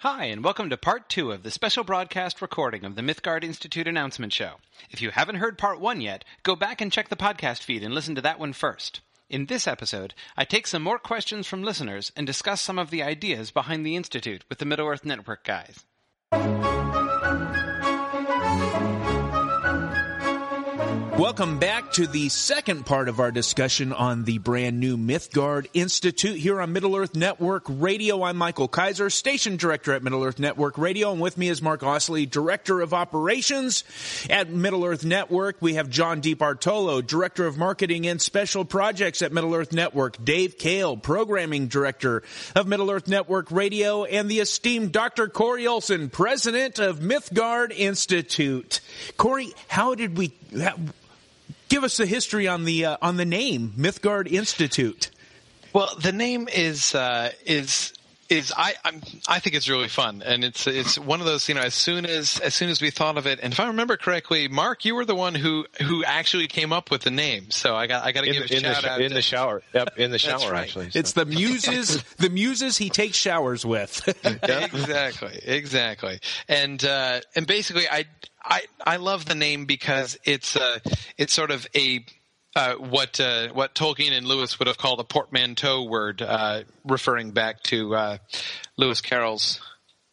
Hi, and welcome to part two of the special broadcast recording of the Mythgard Institute announcement show. If you haven't heard part one yet, go back and check the podcast feed and listen to that one first. In this episode, I take some more questions from listeners and discuss some of the ideas behind the Institute with the Middle Earth Network guys. Welcome back to the second part of our discussion on the brand new Mythgard Institute here on Middle Earth Network Radio. I'm Michael Kaiser, station director at Middle Earth Network Radio, and with me is Mark Osley, director of operations at Middle Earth Network. We have John DiBartolo, director of marketing and special projects at Middle Earth Network, Dave Kale, programming director of Middle Earth Network Radio, and the esteemed Dr. Corey Olsen, president of Mythgard Institute. Corey, how did we? How, give us the history on the uh, on the name Mythgard Institute. Well, the name is uh, is is I I'm, i think it's really fun, and it's it's one of those you know as soon as as soon as we thought of it, and if I remember correctly, Mark, you were the one who who actually came up with the name, so I got I got to give a shout the, out in to, the shower. Yep, in the shower right. actually. so. It's the muses the muses he takes showers with. exactly, exactly, and uh, and basically, I I I love the name because it's uh it's sort of a uh, what uh, what Tolkien and Lewis would have called a portmanteau word, uh, referring back to uh, Lewis Carroll's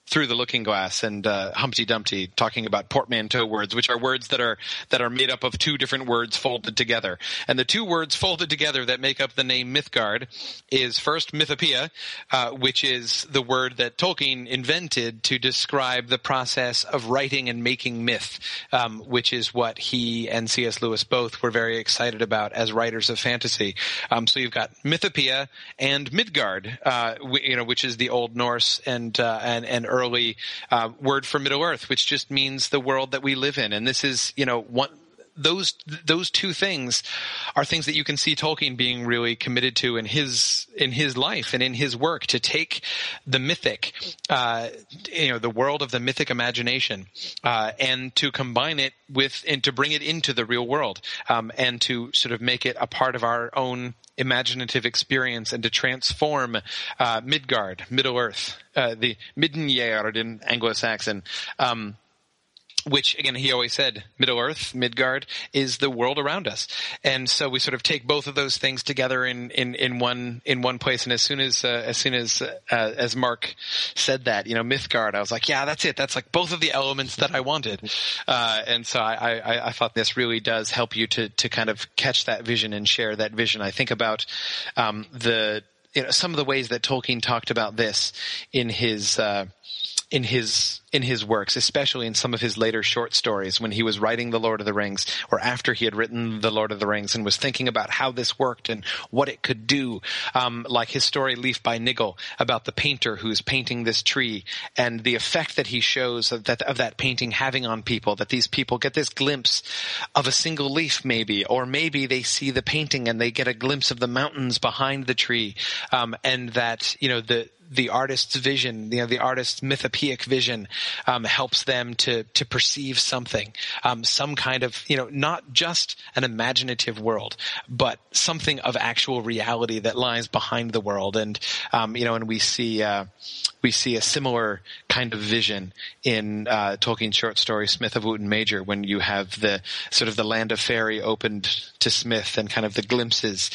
through the looking glass and uh, Humpty Dumpty talking about portmanteau words, which are words that are that are made up of two different words folded together. And the two words folded together that make up the name Mythgard is first Mythopoeia, uh, which is the word that Tolkien invented to describe the process of writing and making myth, um, which is what he and C.S. Lewis both were very excited about as writers of fantasy. Um, so you've got Mythopoeia and Midgard, uh, w- you know, which is the Old Norse and uh, and and early uh, word for Middle Earth, which just means the world that we live in. And this is, you know, one those those two things are things that you can see Tolkien being really committed to in his in his life and in his work to take the mythic, uh, you know, the world of the mythic imagination, uh, and to combine it with and to bring it into the real world, um, and to sort of make it a part of our own imaginative experience and to transform uh, Midgard, Middle Earth, uh, the Middangeard in Anglo-Saxon. Um, which again he always said middle earth midgard is the world around us. And so we sort of take both of those things together in in, in one in one place. And as soon as uh, as soon as uh, as mark said that you know mythgard i was like yeah that's it. That's like both of the elements that i wanted. Uh, and so I, I i thought this really does help you to to kind of catch that vision and share that vision. I think about um, the you know some of the ways that tolkien talked about this in his uh, in his in his works, especially in some of his later short stories when he was writing The Lord of the Rings or after he had written The Lord of the Rings and was thinking about how this worked and what it could do. Um, like his story Leaf by Niggle about the painter who's painting this tree and the effect that he shows of that, of that painting having on people, that these people get this glimpse of a single leaf maybe, or maybe they see the painting and they get a glimpse of the mountains behind the tree. Um, and that, you know, the, the artist's vision, you know, the artist's mythopoeic vision, um, helps them to to perceive something, um, some kind of, you know, not just an imaginative world, but something of actual reality that lies behind the world. And um, you know, and we see uh, we see a similar kind of vision in uh, Tolkien's short story Smith of Wootton Major, when you have the sort of the land of fairy opened to Smith and kind of the glimpses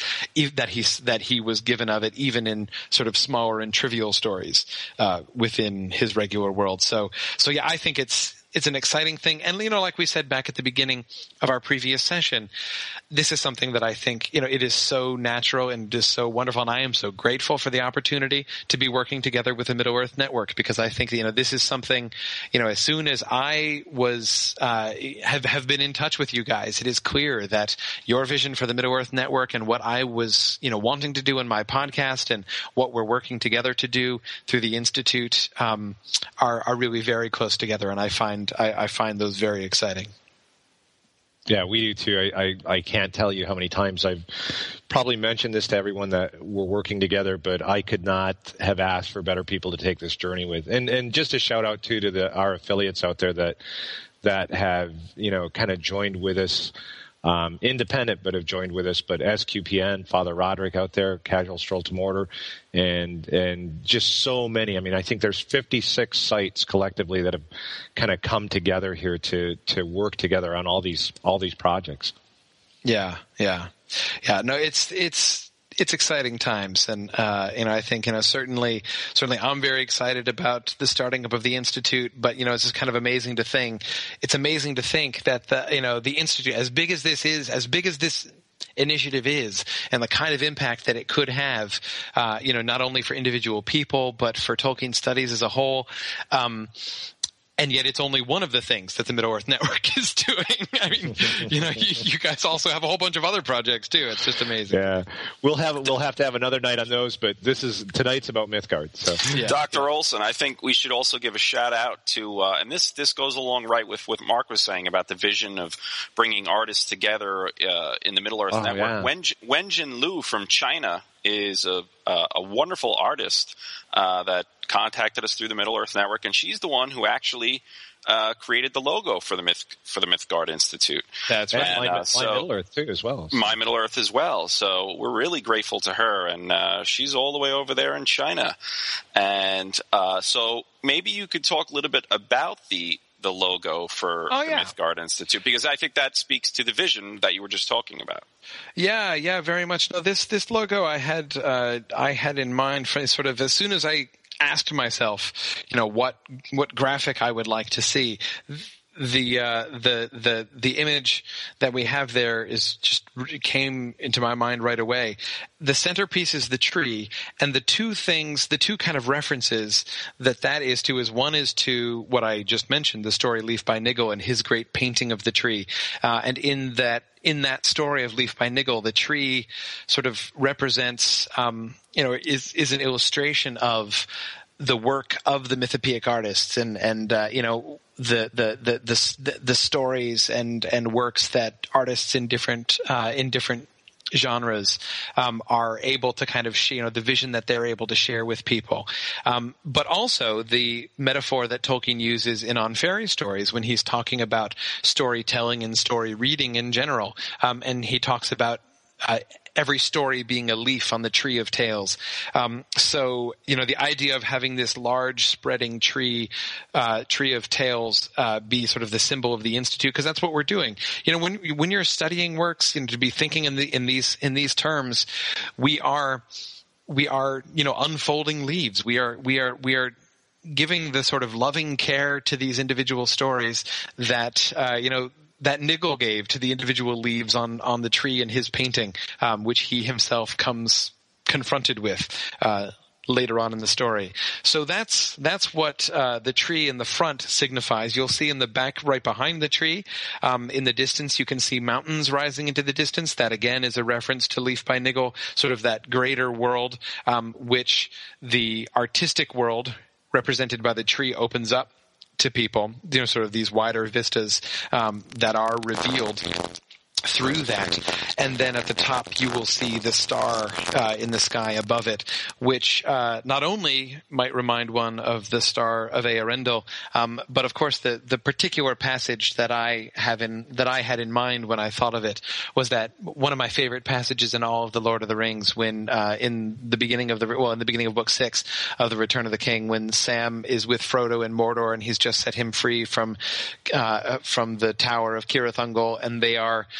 that he that he was given of it, even in sort of smaller and trivial stories uh, within his regular world. So, so yeah, I think it's it's an exciting thing. And, you know, like we said back at the beginning of our previous session, this is something that I think, you know, it is so natural and just so wonderful. And I am so grateful for the opportunity to be working together with the Middle Earth Network because I think, you know, this is something, you know, as soon as I was, uh, have, have been in touch with you guys, it is clear that your vision for the Middle Earth Network and what I was, you know, wanting to do in my podcast and what we're working together to do through the Institute, um, are, are really very close together. And I find I, I find those very exciting. Yeah, we do too. I, I, I, can't tell you how many times I've probably mentioned this to everyone that we're working together, but I could not have asked for better people to take this journey with. And and just a shout out too to the our affiliates out there that that have you know kind of joined with us um, independent, but have joined with us. But SQPN, Father Roderick out there, Casual Stroll to Mordor, and and just so many. I mean, I think there's 56 sites collectively that have kind of come together here to to work together on all these all these projects. Yeah, yeah, yeah. No, it's it's it's exciting times, and uh, you know, I think you know certainly, certainly, I'm very excited about the starting up of the institute. But you know, it's just kind of amazing to think. It's amazing to think that the you know the institute, as big as this is, as big as this initiative is and the kind of impact that it could have, uh, you know, not only for individual people, but for Tolkien studies as a whole. Um, and yet it's only one of the things that the Middle Earth Network is doing. I mean, you know, you, you, guys also have a whole bunch of other projects too. It's just amazing. Yeah, we'll have we'll have to have another night on those, but this is tonight's about Mythgard. So, yeah. Dr. Olsen, I think we should also give a shout out to, uh, and this this goes along right with what Mark was saying about the vision of bringing artists together uh, in the Middle Earth oh, Network. Yeah. Wen, Wenjin Liu from China is a, a, a wonderful artist uh, that contacted us through the Middle Earth Network, and she's the one who actually uh, created the logo for the Myth for the Mythgard Institute. That's right. And, my, uh, so, Middle Earth too, as well. My Middle Earth as well. So we're really grateful to her, and uh, she's all the way over there in China. And uh, so maybe you could talk a little bit about the the logo for oh, the yeah. Mythgard Institute because I think that speaks to the vision that you were just talking about. Yeah, yeah, very much. No, this this logo I had uh, I had in mind for sort of as soon as I asked myself, you know, what what graphic I would like to see the uh, the the the image that we have there is just came into my mind right away. The centerpiece is the tree, and the two things, the two kind of references that that is to is one is to what I just mentioned, the story Leaf by Niggle and his great painting of the tree, uh, and in that in that story of Leaf by Niggle, the tree sort of represents, um, you know, is is an illustration of the work of the mythopoeic artists and and uh, you know the, the the the the stories and and works that artists in different uh, in different genres um, are able to kind of you know the vision that they're able to share with people. Um, but also the metaphor that tolkien uses in on fairy stories when he's talking about storytelling and story reading in general um, and he talks about uh, every story being a leaf on the tree of tales. Um, so you know the idea of having this large spreading tree, uh, tree of tales, uh, be sort of the symbol of the institute because that's what we're doing. You know when when you're studying works, you know, to be thinking in the in these in these terms, we are we are you know unfolding leaves. We are we are we are giving the sort of loving care to these individual stories that uh, you know that Niggle gave to the individual leaves on on the tree in his painting, um, which he himself comes confronted with. Uh, later on in the story. So that's that's what uh, the tree in the front signifies. You'll see in the back, right behind the tree, um, in the distance, you can see mountains rising into the distance. That again is a reference to Leaf by Niggle, sort of that greater world, um, which the artistic world represented by the tree opens up to people, you know, sort of these wider vistas um, that are revealed through that. And then at the top, you will see the star uh, in the sky above it, which uh, not only might remind one of the star of Eärendil, um, but of course the the particular passage that I have in that I had in mind when I thought of it was that one of my favorite passages in all of the Lord of the Rings, when uh, in the beginning of the well in the beginning of Book Six of the Return of the King, when Sam is with Frodo in Mordor and he's just set him free from uh, from the Tower of Cirith Ungol, and they are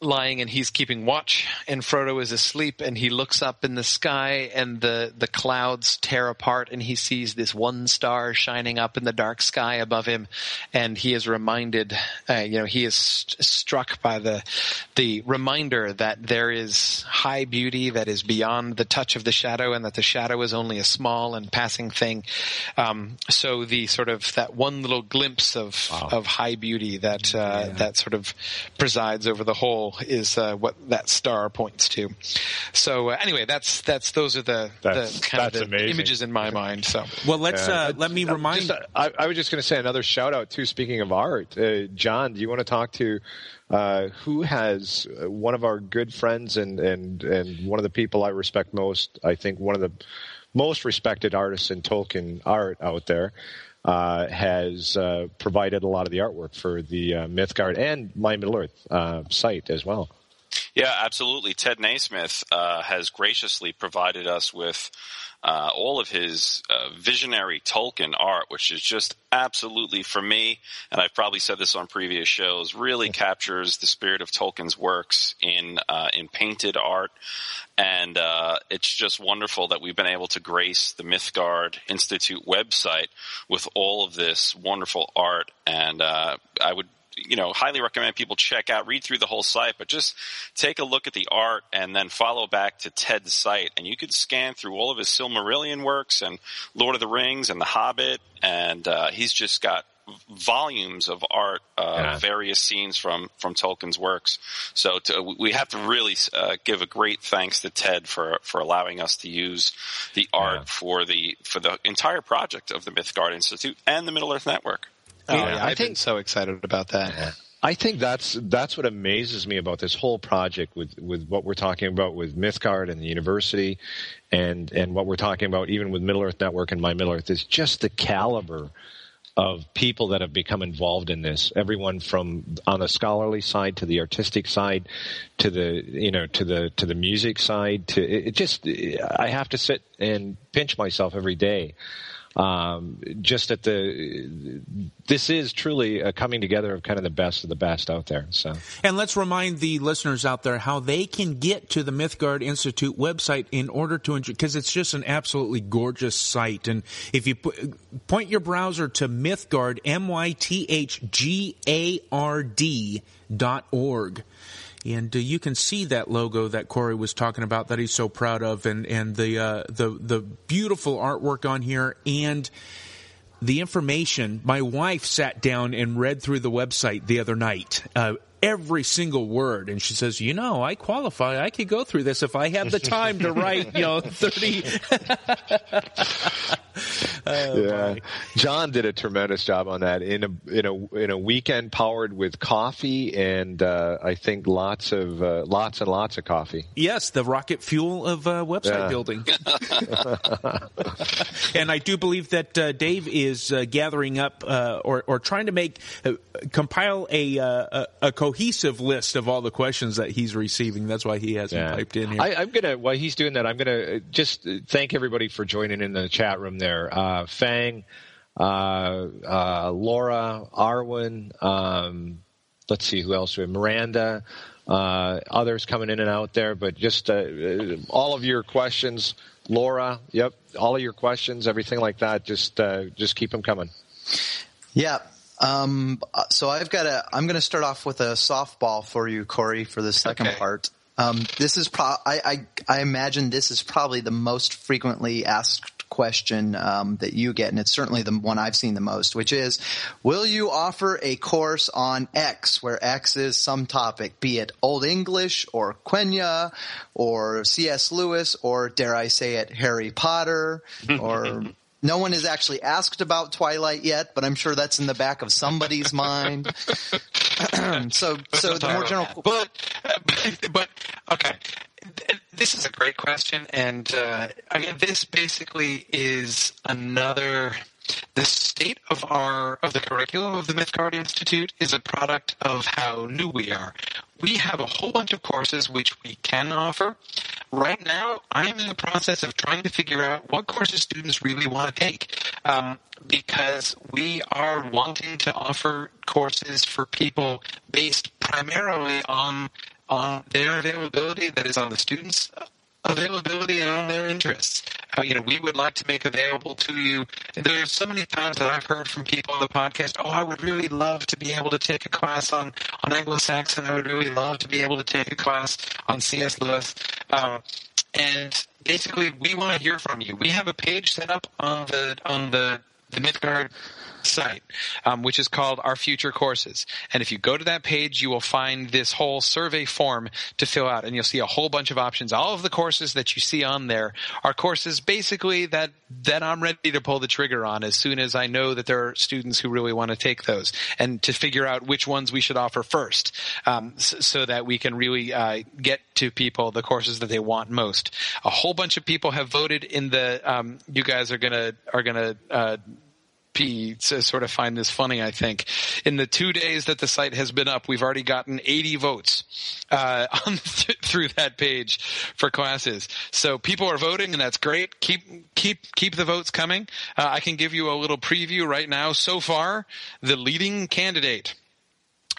lying and he's keeping watch and Frodo is asleep and he looks up in the sky and the the clouds tear apart and he sees this one star shining up in the dark sky above him and he is reminded uh, you know he is st- struck by the the reminder that there is high beauty that is beyond the touch of the shadow and that the shadow is only a small and passing thing um, so the sort of that one little glimpse of wow. of high beauty that uh, yeah. that sort of presides over the whole is uh, what that star points to. So uh, anyway, that's that's those are the, the kind of the images in my mind. So well, let's uh, let me remind. Just, I, I, was just going to say another shout out too. Speaking of art, uh, John, do you want to talk to? Uh, who has uh, one of our good friends and, and, and one of the people I respect most, I think one of the most respected artists in Tolkien art out there, uh, has uh, provided a lot of the artwork for the uh, Mythgard and my Middle Earth uh, site as well. Yeah, absolutely. Ted Nasmith uh, has graciously provided us with uh, all of his uh, visionary Tolkien art, which is just absolutely for me, and I've probably said this on previous shows, really captures the spirit of Tolkien's works in uh, in painted art, and uh, it's just wonderful that we've been able to grace the Mythgard Institute website with all of this wonderful art, and uh, I would you know, highly recommend people check out, read through the whole site, but just take a look at the art and then follow back to Ted's site. And you could scan through all of his Silmarillion works and Lord of the Rings and The Hobbit. And, uh, he's just got volumes of art, uh, yeah. various scenes from, from Tolkien's works. So to, we have to really, uh, give a great thanks to Ted for, for allowing us to use the art yeah. for the, for the entire project of the Mythgard Institute and the Middle Earth Network. Oh, yeah, I've think, been so excited about that. I think that's that's what amazes me about this whole project with with what we're talking about with Mythgard and the university, and and what we're talking about even with Middle Earth Network and My Middle Earth is just the caliber of people that have become involved in this. Everyone from on the scholarly side to the artistic side, to the you know to the to the music side. To it just I have to sit and pinch myself every day um, just at the this is truly a coming together of kind of the best of the best out there. So, and let's remind the listeners out there how they can get to the Mythgard Institute website in order to enjoy because it's just an absolutely gorgeous site. And if you point your browser to Mythgard, M Y T H G A R D dot org and uh, you can see that logo that Corey was talking about that he's so proud of, and and the uh, the the beautiful artwork on here and the information. My wife sat down and read through the website the other night. Uh, every single word and she says you know i qualify i could go through this if i had the time to write you know 30 oh, yeah my. john did a tremendous job on that in a in a in a weekend powered with coffee and uh, i think lots of uh, lots and lots of coffee yes the rocket fuel of uh, website yeah. building and i do believe that uh, dave is uh, gathering up uh, or or trying to make compile a a, a cohesive list of all the questions that he's receiving. That's why he hasn't yeah. piped in here. I, am gonna while he's doing that, I'm gonna just thank everybody for joining in the chat room there. Uh, Fang, uh, uh, Laura, Arwen. Um, let's see who else we have. Miranda. Uh, others coming in and out there, but just uh, all of your questions, Laura. Yep, all of your questions, everything like that. Just uh, just keep them coming. Yeah, um, so I've got a. I'm going to start off with a softball for you, Corey, for the second okay. part. Um, this is pro. I, I, I imagine this is probably the most frequently asked question um, that you get, and it's certainly the one I've seen the most, which is, will you offer a course on X, where X is some topic, be it Old English or Quenya or C.S. Lewis or dare I say it, Harry Potter or no one has actually asked about Twilight yet, but I'm sure that's in the back of somebody's mind. so, so the more general, but, but, but okay, this is a great question, and uh, I mean, this basically is another the state of our of the curriculum of the Mythgard Institute is a product of how new we are. We have a whole bunch of courses which we can offer. Right now, I'm in the process of trying to figure out what courses students really want to take. Um, because we are wanting to offer courses for people based primarily on on their availability, that is on the students' availability and on their interests. Uh, you know, we would like to make available to you. There are so many times that I've heard from people on the podcast, oh, I would really love to be able to take a class on, on Anglo-Saxon. I would really love to be able to take a class on C.S. Lewis. Um, and basically, we want to hear from you. We have a page set up on the on the the Mythgard site, um, which is called Our Future Courses. And if you go to that page, you will find this whole survey form to fill out, and you'll see a whole bunch of options. All of the courses that you see on there are courses basically that that I'm ready to pull the trigger on as soon as I know that there are students who really want to take those, and to figure out which ones we should offer first, um, so, so, that we can really uh, get to people the courses that they want most. A whole bunch of people have voted in the. Um, you guys are gonna are gonna. Uh, sort of find this funny. I think in the two days that the site has been up, we've already gotten 80 votes uh, on through that page for classes. So people are voting, and that's great. Keep keep keep the votes coming. Uh, I can give you a little preview right now. So far, the leading candidate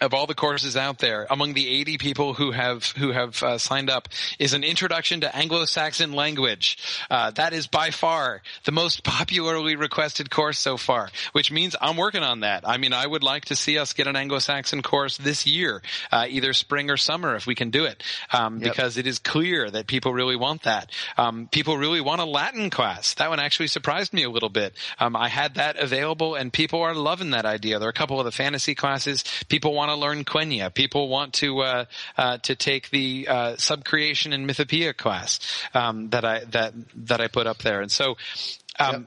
of all the courses out there, among the 80 people who have who have uh, signed up, is an introduction to Anglo-Saxon language. Uh, that is by far the most popularly requested course so far, which means I'm working on that. I mean, I would like to see us get an Anglo-Saxon course this year, uh, either spring or summer, if we can do it, um, yep. because it is clear that people really want that. Um, people really want a Latin class. That one actually surprised me a little bit. Um, I had that available, and people are loving that idea. There are a couple of the fantasy classes. People want to learn Quenya. People want to uh, uh, to take the uh, subcreation and mythopoeia class um, that I that that I put up there, and so. Um, yep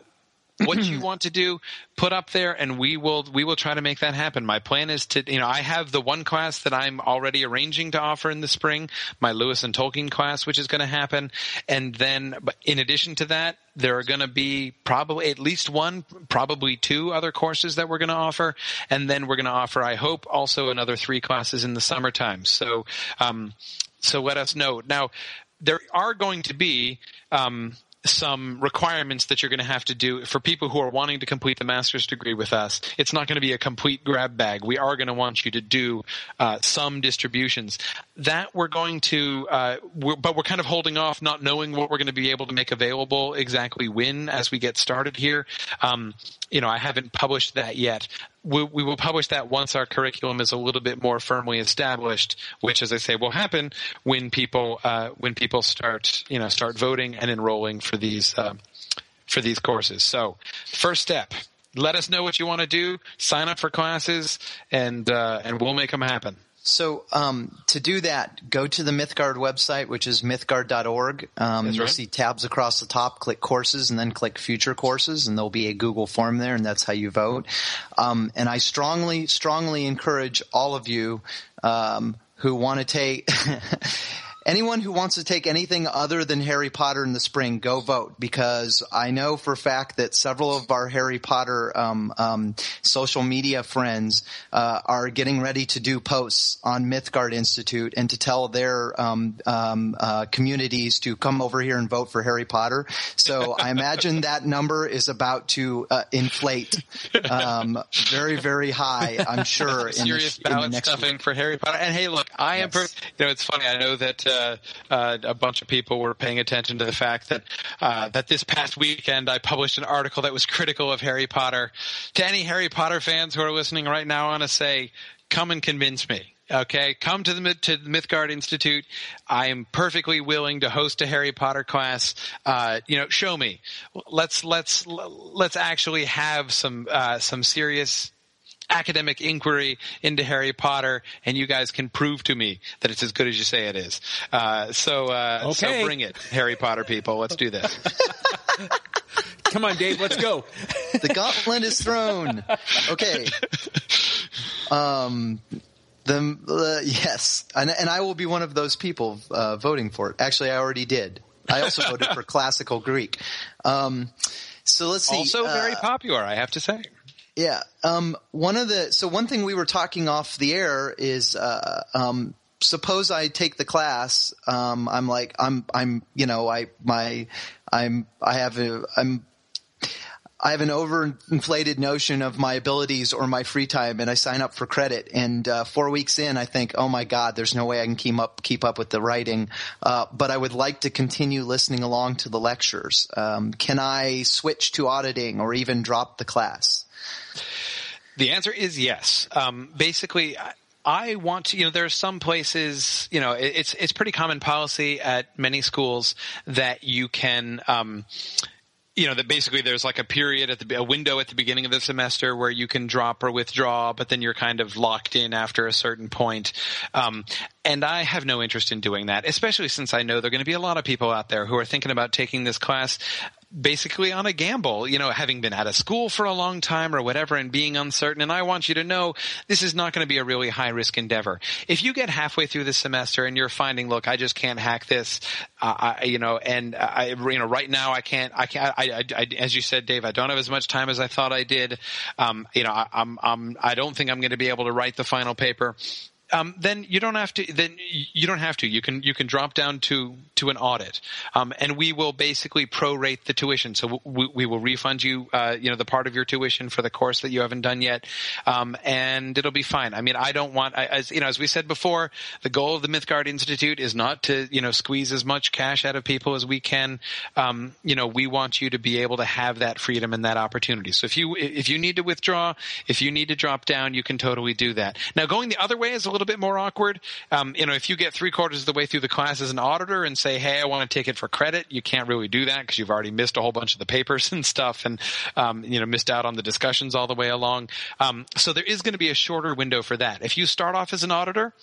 what you want to do, put up there, and we will we will try to make that happen. My plan is to you know I have the one class that I'm already arranging to offer in the spring, my Lewis and Tolkien class, which is going to happen, and then in addition to that, there are going to be probably at least one, probably two other courses that we're going to offer, and then we're going to offer, I hope, also another three classes in the summertime. So, um, so let us know now. There are going to be um, some requirements that you're going to have to do for people who are wanting to complete the master's degree with us. It's not going to be a complete grab bag. We are going to want you to do uh, some distributions. That we're going to, uh, we're, but we're kind of holding off, not knowing what we're going to be able to make available exactly when as we get started here. Um, you know, I haven't published that yet we, we, will publish that once our curriculum is a little bit more firmly established, which, as I say, will happen when people uh, when people start you know start voting and enrolling for these uh, for these courses. So, first step: let us know what you want to do, sign up for classes, and uh, and we'll make them happen. So um, to do that, go to the Mythgard website, which is mythgard.org. Um, you'll see tabs across the top. Click courses, and then click future courses, and there'll be a Google form there, and that's how you vote. Um, and I strongly, strongly encourage all of you um, who want to take anyone who wants to take anything other than Harry Potter in the spring, go vote because I know for a fact that several of our Harry Potter um, um, social media friends uh, are getting ready to do posts on Mythgard Institute and to tell their um, um uh, communities to come over here and vote for Harry Potter. So I imagine that number is about to uh, inflate um, very, very high. I'm sure. Serious in the, ballot in the stuffing week. for Harry Potter. And hey, look, I yes. am. Per- you know, it's funny. I know that uh, uh, a bunch of people were paying attention to the fact that uh, that this past weekend I published an article that was critical of Harry Potter. To any Harry Potter fans who are listening right now, I want to say, come and convince me. Okay, come to the to the Mythgard Institute. I am perfectly willing to host a Harry Potter class. Uh, you know, show me. Let's let's let's actually have some uh, some serious academic inquiry into Harry Potter, and you guys can prove to me that it's as good as you say it is. Uh, so, uh, okay. so bring it, Harry Potter people. Let's do this. Come on, Dave. Let's go. The gauntlet is thrown. Okay. Um, the uh, yes, and, and I will be one of those people uh, voting for it. Actually, I already did. I also voted for classical Greek. Um, so let's see. Also very uh, popular, I have to say. Yeah. Um, one of the so one thing we were talking off the air is uh, um, suppose I take the class. Um, I'm like I'm I'm you know I my I'm I have a I'm I have an overinflated notion of my abilities or my free time, and I sign up for credit. And uh, four weeks in, I think, oh my God, there's no way I can keep up keep up with the writing. Uh, but I would like to continue listening along to the lectures. Um, can I switch to auditing or even drop the class? The answer is yes. Um, basically, I want to, you know, there are some places, you know, it's it's pretty common policy at many schools that you can, um, you know, that basically there's like a period at the a window at the beginning of the semester where you can drop or withdraw, but then you're kind of locked in after a certain point. Um, and I have no interest in doing that, especially since I know there are going to be a lot of people out there who are thinking about taking this class basically on a gamble, you know, having been out of school for a long time or whatever and being uncertain. And I want you to know this is not going to be a really high risk endeavor. If you get halfway through the semester and you're finding, look, I just can't hack this, uh, I, you know, and I, you know, right now I can't, I can't, I, I, I, as you said, Dave, I don't have as much time as I thought I did. Um, you know, I, I'm, I'm, I don't think I'm going to be able to write the final paper um, then you don't have to. Then you don't have to. You can you can drop down to to an audit, um, and we will basically prorate the tuition. So we, we will refund you, uh, you know, the part of your tuition for the course that you haven't done yet, um, and it'll be fine. I mean, I don't want, as you know, as we said before, the goal of the Mythgard Institute is not to you know squeeze as much cash out of people as we can. Um, you know, we want you to be able to have that freedom and that opportunity. So if you if you need to withdraw, if you need to drop down, you can totally do that. Now, going the other way is a little little bit more awkward. Um, you know, if you get three quarters of the way through the class as an auditor and say, "Hey, I want to take it for credit," you can't really do that because you've already missed a whole bunch of the papers and stuff, and um, you know, missed out on the discussions all the way along. Um, so there is going to be a shorter window for that. If you start off as an auditor,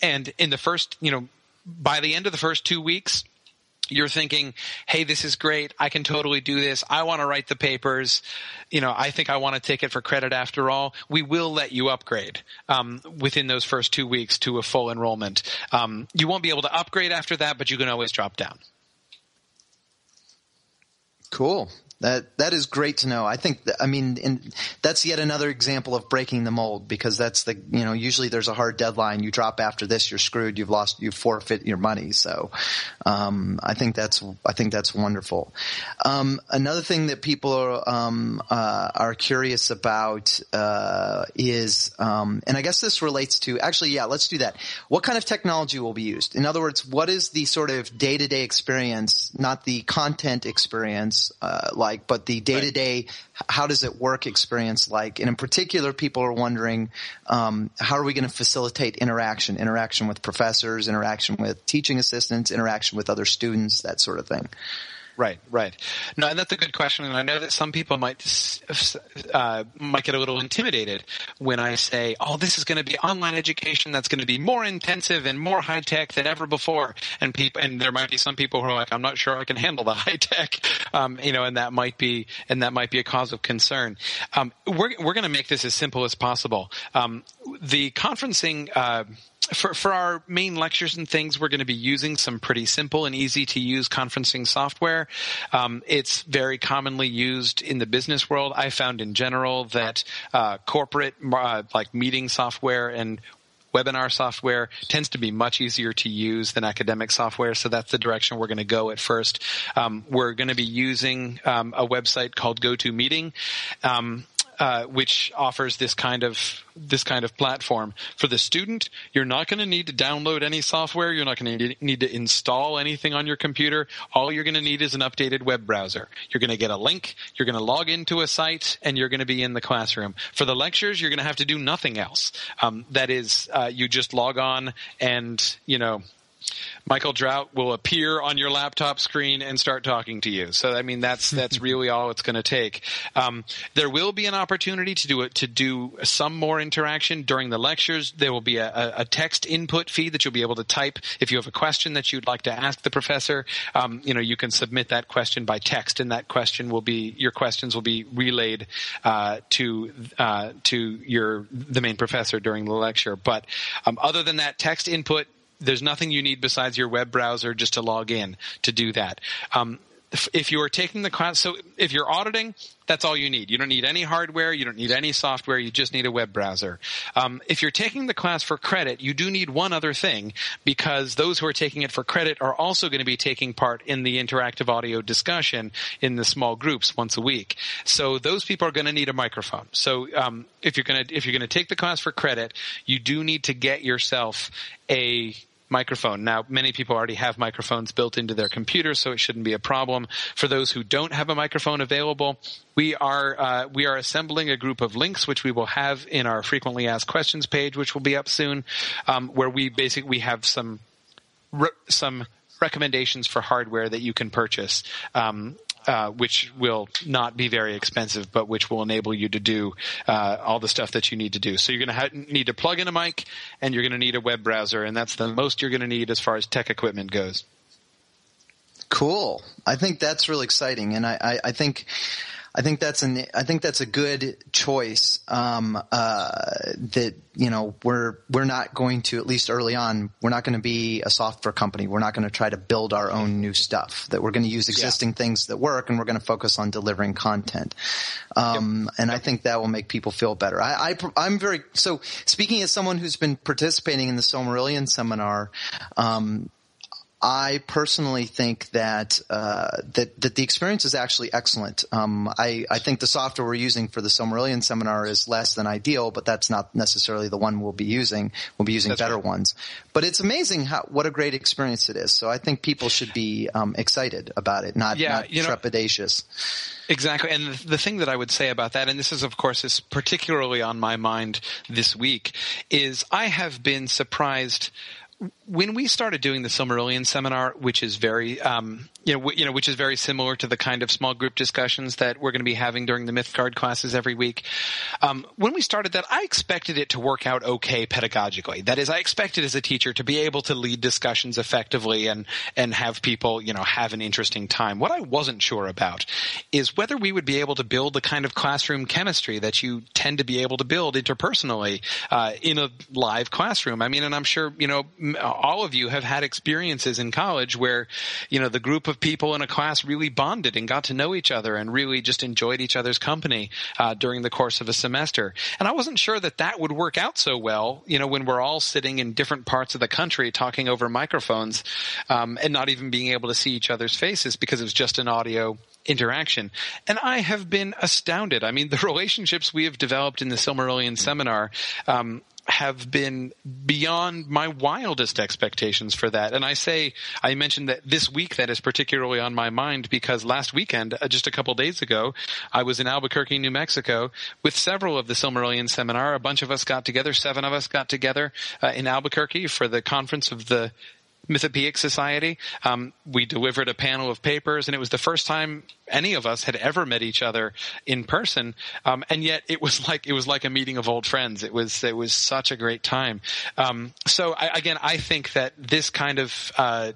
and in the first, you know, by the end of the first two weeks you're thinking, hey, this is great. I can totally do this. I want to write the papers. You know, I think I want to take it for credit after all. We will let you upgrade um, within those first two weeks to a full enrollment. Um, you won't be able to upgrade after that, but you can always drop down. Cool. That that is great to know. I think I mean in, that's yet another example of breaking the mold because that's the you know usually there's a hard deadline. You drop after this, you're screwed. You've lost. You forfeit your money. So um, I think that's I think that's wonderful. Um, another thing that people are um, uh, are curious about uh, is um, and I guess this relates to actually yeah let's do that. What kind of technology will be used? In other words, what is the sort of day to day experience, not the content experience. Uh, like, but the day to day, how does it work experience like? And in particular, people are wondering, um, how are we going to facilitate interaction, interaction with professors, interaction with teaching assistants, interaction with other students, that sort of thing. Right, right. No, and that's a good question, and I know that some people might uh, might get a little intimidated when I say, "Oh, this is going to be online education that's going to be more intensive and more high tech than ever before." And people, and there might be some people who are like, "I'm not sure I can handle the high tech," um, you know, and that might be and that might be a cause of concern. Um, we're we're going to make this as simple as possible. Um, the conferencing. Uh, for, for our main lectures and things, we're going to be using some pretty simple and easy to use conferencing software. Um, it's very commonly used in the business world. I found in general that uh, corporate uh, like meeting software and webinar software tends to be much easier to use than academic software. So that's the direction we're going to go at first. Um, we're going to be using um, a website called GoToMeeting. Um, uh, which offers this kind of this kind of platform for the student. You're not going to need to download any software. You're not going to need to install anything on your computer. All you're going to need is an updated web browser. You're going to get a link. You're going to log into a site, and you're going to be in the classroom. For the lectures, you're going to have to do nothing else. Um, that is, uh, you just log on and you know Michael Drout will appear on your laptop screen and start talking to you. So I mean that's that's really all it's going to take. Um, there will be an opportunity to do it to do some more interaction during the lectures. There will be a, a, text input feed that you'll be able to type if you have a question that you'd like to ask the professor. Um, you know you can submit that question by text, and that question will be your questions will be relayed uh, to uh, to your the main professor during the lecture. But um, other than that text input, there's nothing you need besides your web browser just to log in to do that. Um, if you are taking the class, so if you're auditing, that's all you need. You don't need any hardware. You don't need any software. You just need a web browser. Um, if you're taking the class for credit, you do need one other thing because those who are taking it for credit are also going to be taking part in the interactive audio discussion in the small groups once a week. So those people are going to need a microphone. So um, if you're going to if you're going to take the class for credit, you do need to get yourself a microphone. Now, many people already have microphones built into their computers, so it shouldn't be a problem. For those who don't have a microphone available, we are uh, we are assembling a group of links, which we will have in our frequently asked questions page, which will be up soon, um, where we basically we have some re- some recommendations for hardware that you can purchase. Um, uh, which will not be very expensive, but which will enable you to do uh, all the stuff that you need to do. So you're going to ha- need to plug in a mic, and you're going to need a web browser, and that's the most you're going to need as far as tech equipment goes. Cool. I think that's really exciting, and I, I, I think I think that's an I think that's a good choice. Um, uh, that you know we're we're not going to at least early on we're not going to be a software company. We're not going to try to build our own new stuff. That we're going to use existing yeah. things that work, and we're going to focus on delivering content. Um, yep. And I think that will make people feel better. I, I am very so speaking as someone who's been participating in the Silmarillion seminar. Um, I personally think that uh, that that the experience is actually excellent. Um, I, I think the software we're using for the Silmarillion seminar is less than ideal, but that's not necessarily the one we'll be using. We'll be using that's better right. ones. But it's amazing how what a great experience it is. So I think people should be um, excited about it, not, yeah, not you know, trepidatious. Exactly. And the, the, thing that I would say about that, and this is of course is particularly on my mind this week, is I have been surprised when we started doing the Silmarillion seminar, which is very, um, you know, w- you know, which is very similar to the kind of small group discussions that we're going to be having during the Mythgard classes every week. Um, when we started that, I expected it to work out okay pedagogically. That is, I expected as a teacher to be able to lead discussions effectively and and have people, you know, have an interesting time. What I wasn't sure about is whether we would be able to build the kind of classroom chemistry that you tend to be able to build interpersonally uh, in a live classroom. I mean, and I'm sure you know all of you have had experiences in college where, you know, the group of people in a class really bonded and got to know each other and really just enjoyed each other's company uh, during the course of a semester. And I wasn't sure that that would work out so well, you know, when we're all sitting in different parts of the country talking over microphones um, and not even being able to see each other's faces because it was just an audio interaction. And I have been astounded. I mean, the relationships we have developed in the Silmarillion seminar, um, have been beyond my wildest expectations for that. And I say, I mentioned that this week that is particularly on my mind because last weekend, uh, just a couple days ago, I was in Albuquerque, New Mexico with several of the Silmarillion seminar. A bunch of us got together, seven of us got together uh, in Albuquerque for the conference of the Mythopoeic Society. Um, we delivered a panel of papers, and it was the first time any of us had ever met each other in person. Um, and yet, it was like it was like a meeting of old friends. It was it was such a great time. Um, so I, again, I think that this kind of uh,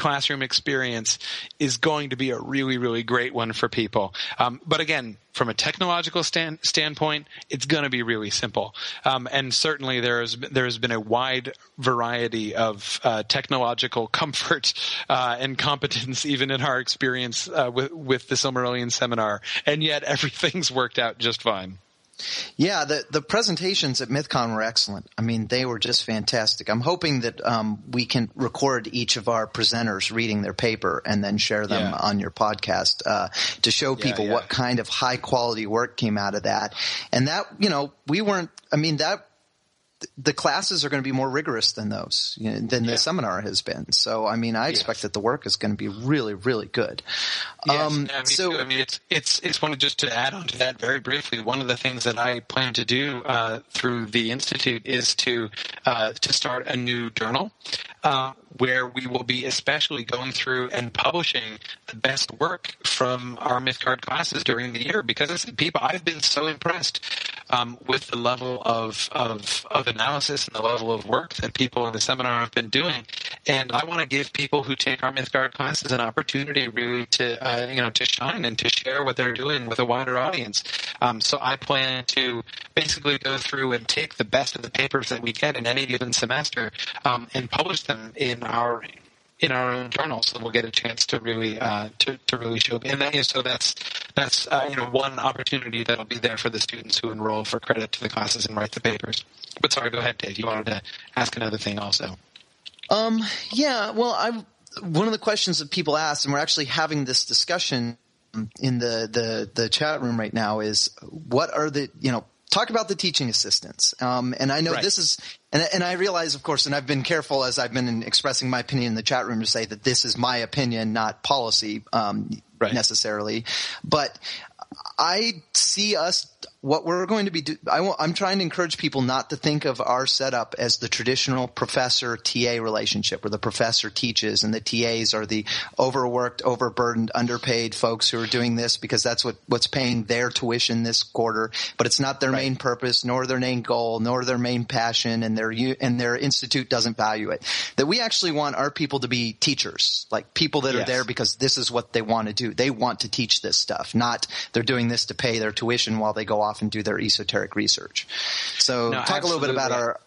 classroom experience is going to be a really, really great one for people. Um, but again, from a technological stand, standpoint, it's going to be really simple. Um, and certainly there has there has been a wide variety of uh, technological comfort uh, and competence, even in our experience uh, with with the Silmarillion seminar. And yet everything's worked out just fine. Yeah, the the presentations at MythCon were excellent. I mean, they were just fantastic. I'm hoping that um, we can record each of our presenters reading their paper and then share them yeah. on your podcast uh, to show people yeah, yeah. what kind of high quality work came out of that. And that, you know, we weren't. I mean, that the classes are going to be more rigorous than those you know, than the seminar has been. So, I mean, I expect yes. that the work is going to be really, really good. Yes, um, yeah, so. I mean, it's it's it's one just to add on to that very briefly. One of the things that I plan to do uh, through the institute is to uh, to start a new journal uh, where we will be especially going through and publishing the best work from our Mythgard classes during the year. Because people, I've been so impressed um, with the level of, of of analysis and the level of work that people in the seminar have been doing, and I want to give people who take our Mythgard classes an opportunity really to uh, you know to shine and to share what they're doing with a wider audience. Um, so I plan to basically go through and take the best of the papers that we get in any given semester um, and publish them in our in our own journal, so we'll get a chance to really uh, to, to really show. And so that's that's uh, you know one opportunity that'll be there for the students who enroll for credit to the classes and write the papers. But sorry, go ahead, Dave. You wanted to ask another thing also. Um. Yeah. Well, I one of the questions that people ask, and we're actually having this discussion in the the the chat room right now, is what are the you know talk about the teaching assistants. Um, and I know right. this is, and, and, I realize, of course, and I've been careful as I've been expressing my opinion in the chat room to say that this is my opinion, not policy um, right. necessarily. But I see us what we're going to be do, I, am trying to encourage people not to think of our setup as the traditional professor TA relationship where the professor teaches and the TAs are the overworked, overburdened, underpaid folks who are doing this because that's what, what's paying their tuition this quarter, but it's not their right. main purpose, nor their main goal, nor their main passion, and their, and their institute doesn't value it. That we actually want our people to be teachers, like people that yes. are there because this is what they want to do. They want to teach this stuff, not they're doing this to pay their tuition while they go off off and do their esoteric research. So no, talk absolutely. a little bit about our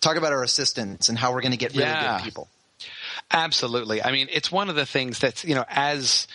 talk about our assistants and how we're going to get really yeah. good people. Absolutely. I mean, it's one of the things that's, you know, as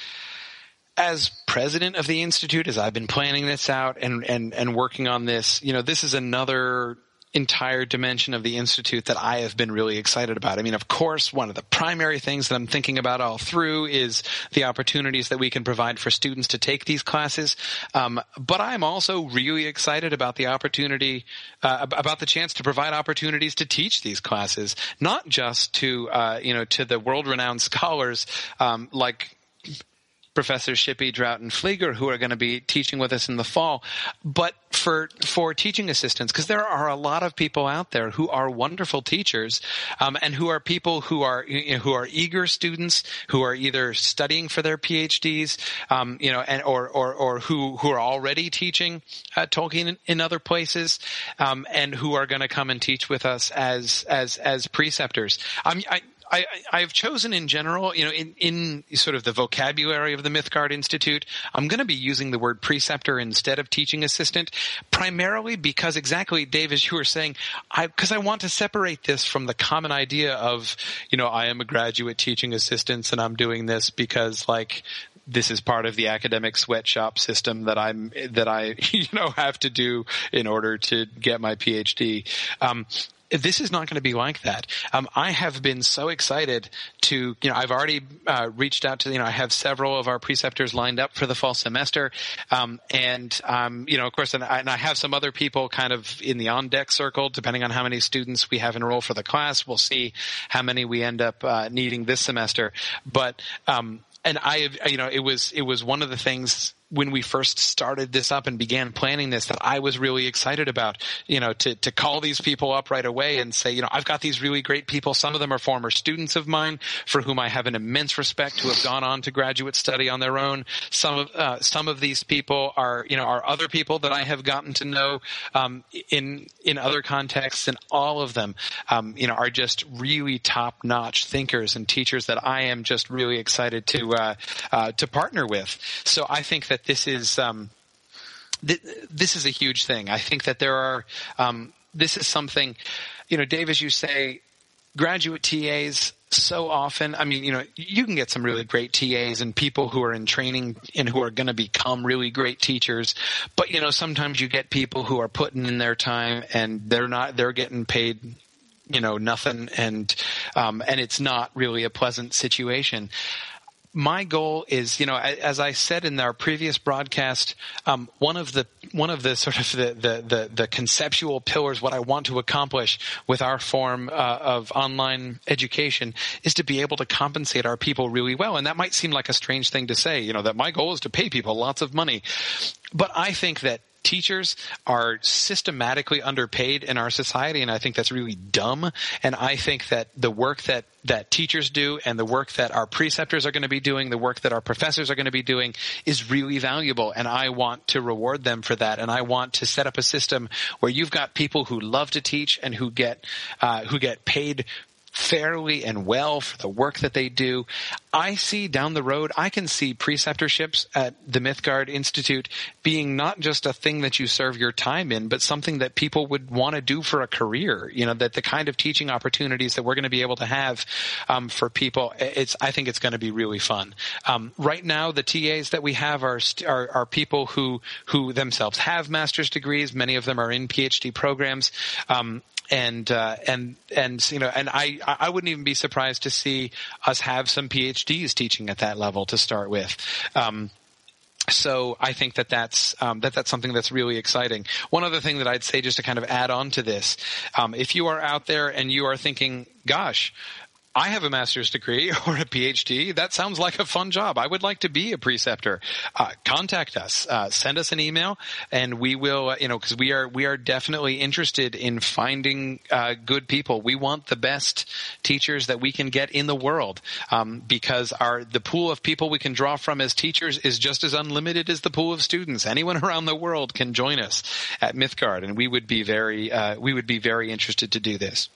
as president of the institute, as I've been planning this out and, and, and working on this, you know, this is another entire dimension of the institute that I have been really excited about. I mean, of course, one of the primary things that I'm thinking about all through is the opportunities that we can provide for students to take these classes. Um, but I'm also really excited about the opportunity, uh, about the chance to provide opportunities to teach these classes, not just to, uh, you know, to the world-renowned scholars um, like Professors Shippey, Drout, and Flieger, who are going to be teaching with us in the fall. But for for teaching assistants, because there are a lot of people out there who are wonderful teachers, um, and who are people who are you know, who are eager students who are either studying for their PhDs, um, you know, and or or or who who are already teaching uh, Tolkien in, in, other places, um, and who are going to come and teach with us as as as preceptors. I, I, I've chosen in general, you know, in, in sort of the vocabulary of the Mythgard Institute, I'm going to be using the word preceptor instead of teaching assistant, primarily because exactly, Dave, as you were saying, I, because I want to separate this from the common idea of, you know, I am a graduate teaching assistant and I'm doing this because like this is part of the academic sweatshop system that I'm that I you know have to do in order to get my PhD. Um, this is not going to be like that. Um, I have been so excited to, you know, I've already uh, reached out to, you know, I have several of our preceptors lined up for the fall semester, um, and um, you know, of course, and I, and I, have some other people kind of in the on deck circle, depending on how many students we have enrolled for the class. We'll see how many we end up uh, needing this semester, but um, and I, you know, it was it was one of the things when we first started this up and began planning this that I was really excited about, you know, to, to call these people up right away and say, you know, I've got these really great people. Some of them are former students of mine for whom I have an immense respect who have gone on to graduate study on their own. Some of, uh, some of these people are, you know, are other people that I have gotten to know, um, in, in other contexts and all of them, um, you know, are just really top notch thinkers and teachers that I am just really excited to, uh, uh, to partner with. So I think that this is um, th- this is a huge thing. I think that there are um, this is something, you know, Dave, as you say, graduate TAs so often. I mean, you know, you can get some really great TAs and people who are in training and who are going to become really great teachers. But, you know, sometimes you get people who are putting in their time and they're not, they're getting paid, you know, nothing and, um, and it's not really a pleasant situation my goal is, you know, as I said in our previous broadcast, um, one of the one of the sort of the, the, the, the, conceptual pillars, what I want to accomplish with our form uh, of online education, is to be able to compensate our people really well. And that might seem like a strange thing to say, you know, that my goal is to pay people lots of money, but I think that teachers are systematically underpaid in our society, and I think that's really dumb. And I think that the work that that teachers do and the work that our preceptors are going to be doing, the work that our professors are going to be doing is really valuable. And I want to reward them for that. And I want to set up a system where you've got people who love to teach and who get, uh, who get paid fairly and well for the work that they do. I see down the road, I can see preceptorships at the Mythgard Institute being not just a thing that you serve your time in, but something that people would want to do for a career. You know, that the kind of teaching opportunities that we're going to be able to have um, for people, it's I think it's going to be really fun. Um, right now, the TAs that we have are, are, are people who who themselves have master's degrees. Many of them are in PhD programs. Um, and uh, and and you know, and I I wouldn't even be surprised to see us have some PhDs teaching at that level to start with. Um, so I think that that's um, that that's something that's really exciting. One other thing that I'd say, just to kind of add on to this, um, if you are out there and you are thinking, "Gosh, I have a master's degree or a PhD. That sounds like a fun job. I would like to be a preceptor. Uh, contact us. Uh, send us an email, and we will. Uh, you know, because we are we are definitely interested in finding uh, good people. We want the best teachers that we can get in the world, um, because our the pool of people we can draw from as teachers is just as unlimited as the pool of students. Anyone around the world can join us at Mythgard, and we would be very uh, we would be very interested to do this.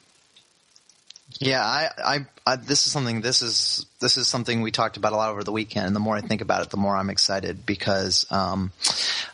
Yeah, I, I, I, this is something. This is this is something we talked about a lot over the weekend. And the more I think about it, the more I'm excited because, um,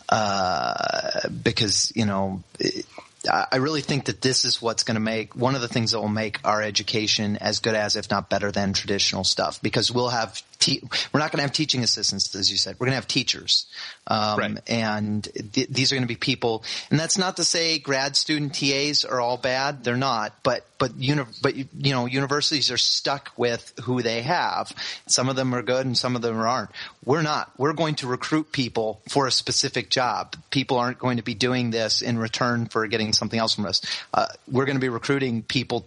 uh, because you know, it, I really think that this is what's going to make one of the things that will make our education as good as, if not better than traditional stuff. Because we'll have, te- we're not going to have teaching assistants, as you said. We're going to have teachers, um, right. and th- these are going to be people. And that's not to say grad student TAs are all bad. They're not. But but uni- but you know, universities are stuck with who they have. Some of them are good, and some of them aren't. We're not. We're going to recruit people for a specific job. People aren't going to be doing this in return for getting something else from us. Uh, we're going to be recruiting people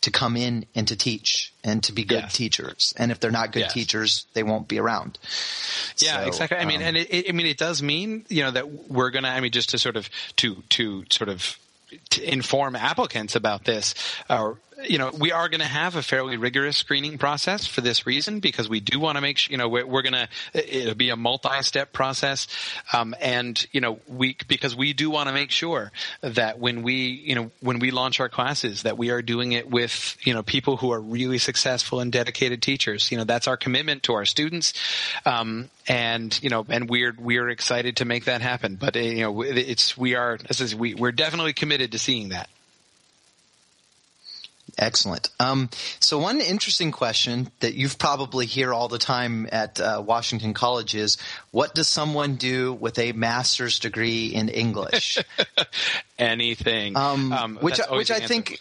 to come in and to teach and to be good yes. teachers. And if they're not good yes. teachers, they won't be around. Yeah, so, exactly. I um, mean, and it, it, I mean, it does mean, you know, that we're going to, I mean, just to sort of, to, to sort of, to inform applicants about this, or you know, we are going to have a fairly rigorous screening process for this reason because we do want to make sure, you know, we're, we're going to, it'll be a multi-step process. Um, and, you know, we, because we do want to make sure that when we, you know, when we launch our classes, that we are doing it with, you know, people who are really successful and dedicated teachers. You know, that's our commitment to our students. Um, and you know, and we're we're excited to make that happen. But uh, you know, it's we are this is we we're definitely committed to seeing that. Excellent. Um, so one interesting question that you've probably hear all the time at uh, Washington College is, what does someone do with a master's degree in English? Anything. Um, um, which which I think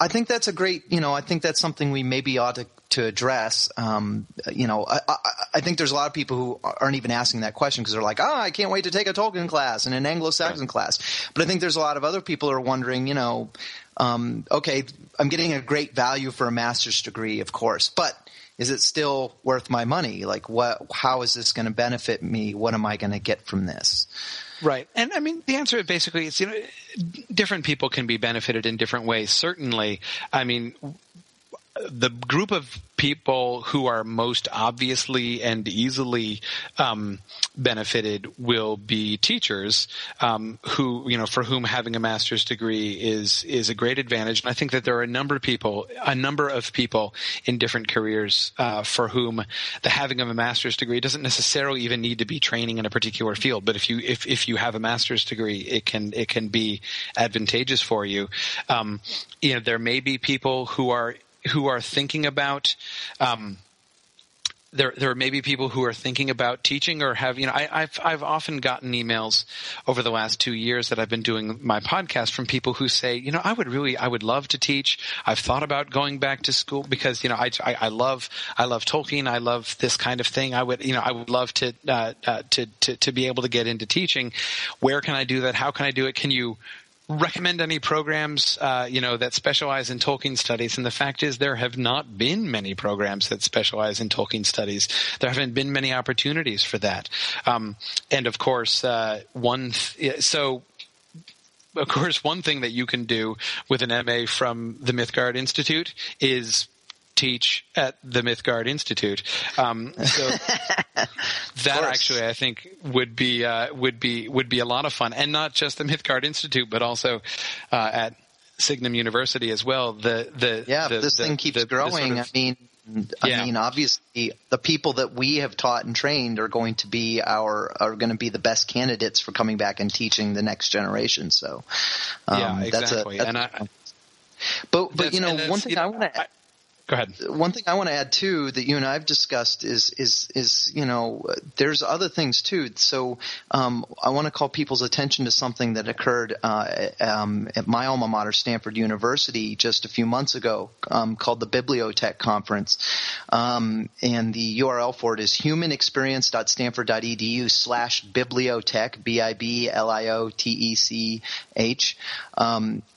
I think that's a great. You know, I think that's something we maybe ought to to address. Um, you know, I, I, I, think there's a lot of people who aren't even asking that question because they're like, oh, I can't wait to take a Tolkien class and an Anglo-Saxon yeah. class. But I think there's a lot of other people who are wondering, you know, um, okay, I'm getting a great value for a master's degree, of course, but is it still worth my money? Like, what? How is this going to benefit me? What am I going to get from this? Right. And I mean, the answer basically is, you know, different people can be benefited in different ways. Certainly, I mean, the group of people who are most obviously and easily um, benefited will be teachers um, who you know for whom having a master's degree is is a great advantage. And I think that there are a number of people a number of people in different careers uh, for whom the having of a master's degree doesn't necessarily even need to be training in a particular field. But if you if, if you have a master's degree it can it can be advantageous for you. Um, you know there may be people who are who are thinking about um, there there may be people who are thinking about teaching or have you know I, have I've often gotten emails over the last two years that I've been doing my podcast from people who say you know I would really I would love to teach. I've thought about going back to school because you know I, I, I love I love Tolkien. I love this kind of thing. I would you know I would love to uh, uh, to, to to be able to get into teaching. Where can I do that? How can I do it? Can you recommend any programs, uh, you know, that specialize in Tolkien studies. And the fact is, there have not been many programs that specialize in Tolkien studies. There haven't been many opportunities for that. Um, and of course, uh, one. Th- so of course, one thing that you can do with an MA from the Mythgard Institute is teach at the Mythgard Institute. Um, so that actually, I think, would be uh, would be would be a lot of fun, and not just the Mythgard Institute, but also uh, at Signum University as well. The the yeah, the, this the, thing keeps the, growing. Sort of, I mean. I yeah. mean, obviously, the people that we have taught and trained are going to be our are going to be the best candidates for coming back and teaching the next generation. So, um, yeah, exactly. That's a, that's and I, but but you know, one thing I want to Go ahead. One thing I want to add too that you and I've discussed is is is you know there's other things too. So um, I want to call people's attention to something that occurred uh, um, at my alma mater, Stanford University, just a few months ago, um, called the Bibliotech Conference, um, and the URL for it is humanexperience.stanford.edu slash bibliotech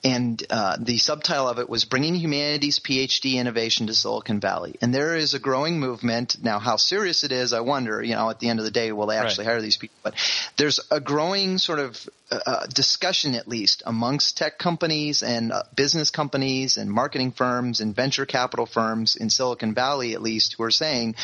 and uh, the subtitle of it was bringing humanities PhD innovation migration to Silicon Valley. And there is a growing movement. Now, how serious it is, I wonder, you know, at the end of the day, will they actually right. hire these people? But there's a growing sort of uh, uh, discussion, at least amongst tech companies and uh, business companies and marketing firms and venture capital firms in Silicon Valley, at least, who are saying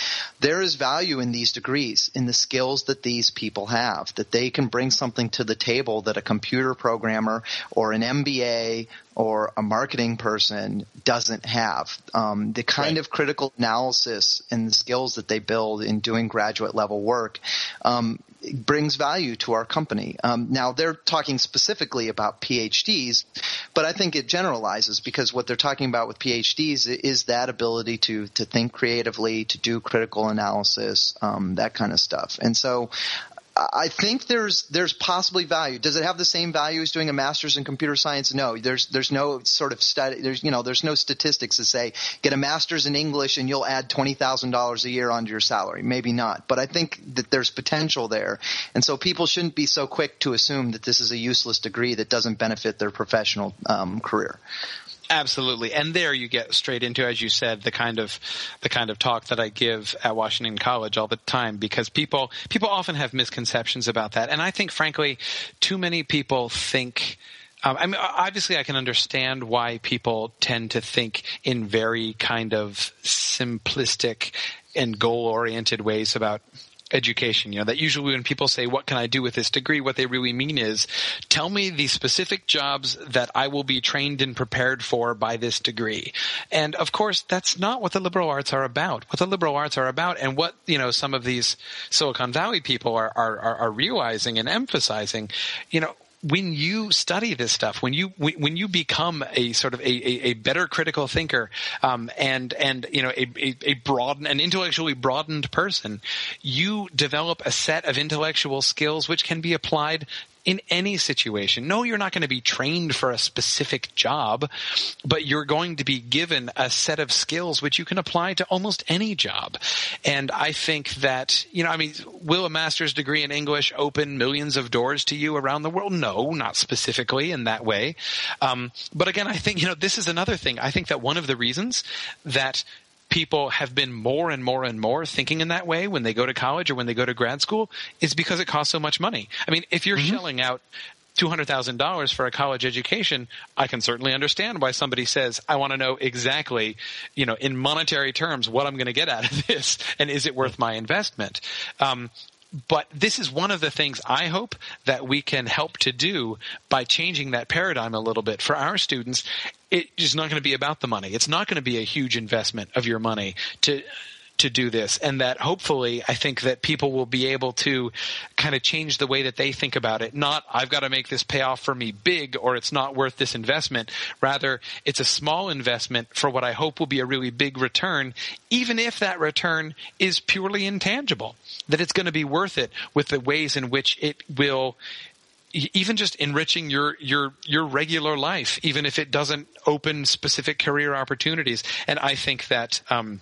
there is value in these degrees, in the skills that these people have, that they can bring something to the table that a computer programmer or an MBA or a marketing person doesn't have. Um, the kind right. of critical analysis and the skills that they build in doing graduate level work um, brings value to our company. Um, now they're talking specifically about PhDs, but I think it generalizes because what they're talking about with PhDs is that ability to to think creatively, to do critical analysis, um, that kind of stuff. And so I think there's there's possibly value. Does it have the same value as doing a master's in computer science? No. There's there's no sort of study. There's you know there's no statistics to say get a master's in English and you'll add twenty thousand dollars a year onto your salary. Maybe not, but I think that there's potential there, and so people shouldn't be so quick to assume that this is a useless degree that doesn't benefit their professional um, career. Absolutely, and there you get straight into, as you said, the kind of the kind of talk that I give at Washington College all the time, because people people often have misconceptions about that, and I think, frankly, too many people think. Um, I mean, obviously, I can understand why people tend to think in very kind of simplistic and goal-oriented ways about education. You know, that usually when people say, what can I do with this degree? What they really mean is, tell me the specific jobs that I will be trained and prepared for by this degree. And of course, that's not what the liberal arts are about. What the liberal arts are about and what, you know, some of these Silicon Valley people are, are, are realizing and emphasizing, you know, when you study this stuff, when you when you become a sort of a, a, a better critical thinker, um, and and you know a, a, a broadened an intellectually broadened person, you develop a set of intellectual skills which can be applied in any situation. No, you're not going to be trained for a specific job, but you're going to be given a set of skills which you can apply to almost any job. And I think that, you know, I mean, will a master's degree in English open millions of doors to you around the world? No, not specifically in that way. Um, but again, I think, you know, this is another thing. I think that one of the reasons that people have been more and more and more thinking in that way when they go to college or when they go to grad school is because it costs so much money. I mean, if you're mm-hmm. shelling out $200,000 for a college education, I can certainly understand why somebody says, I want to know exactly, you know, in monetary terms, what I'm going to get out of this and is it worth my investment? Um, but this is one of the things I hope that we can help to do by changing that paradigm a little bit for our students. It is not going to be about the money. It's not going to be a huge investment of your money to to do this and that hopefully I think that people will be able to kind of change the way that they think about it. Not I've got to make this pay off for me big or it's not worth this investment. Rather, it's a small investment for what I hope will be a really big return, even if that return is purely intangible. That it's going to be worth it with the ways in which it will even just enriching your your your regular life, even if it doesn't open specific career opportunities. And I think that um,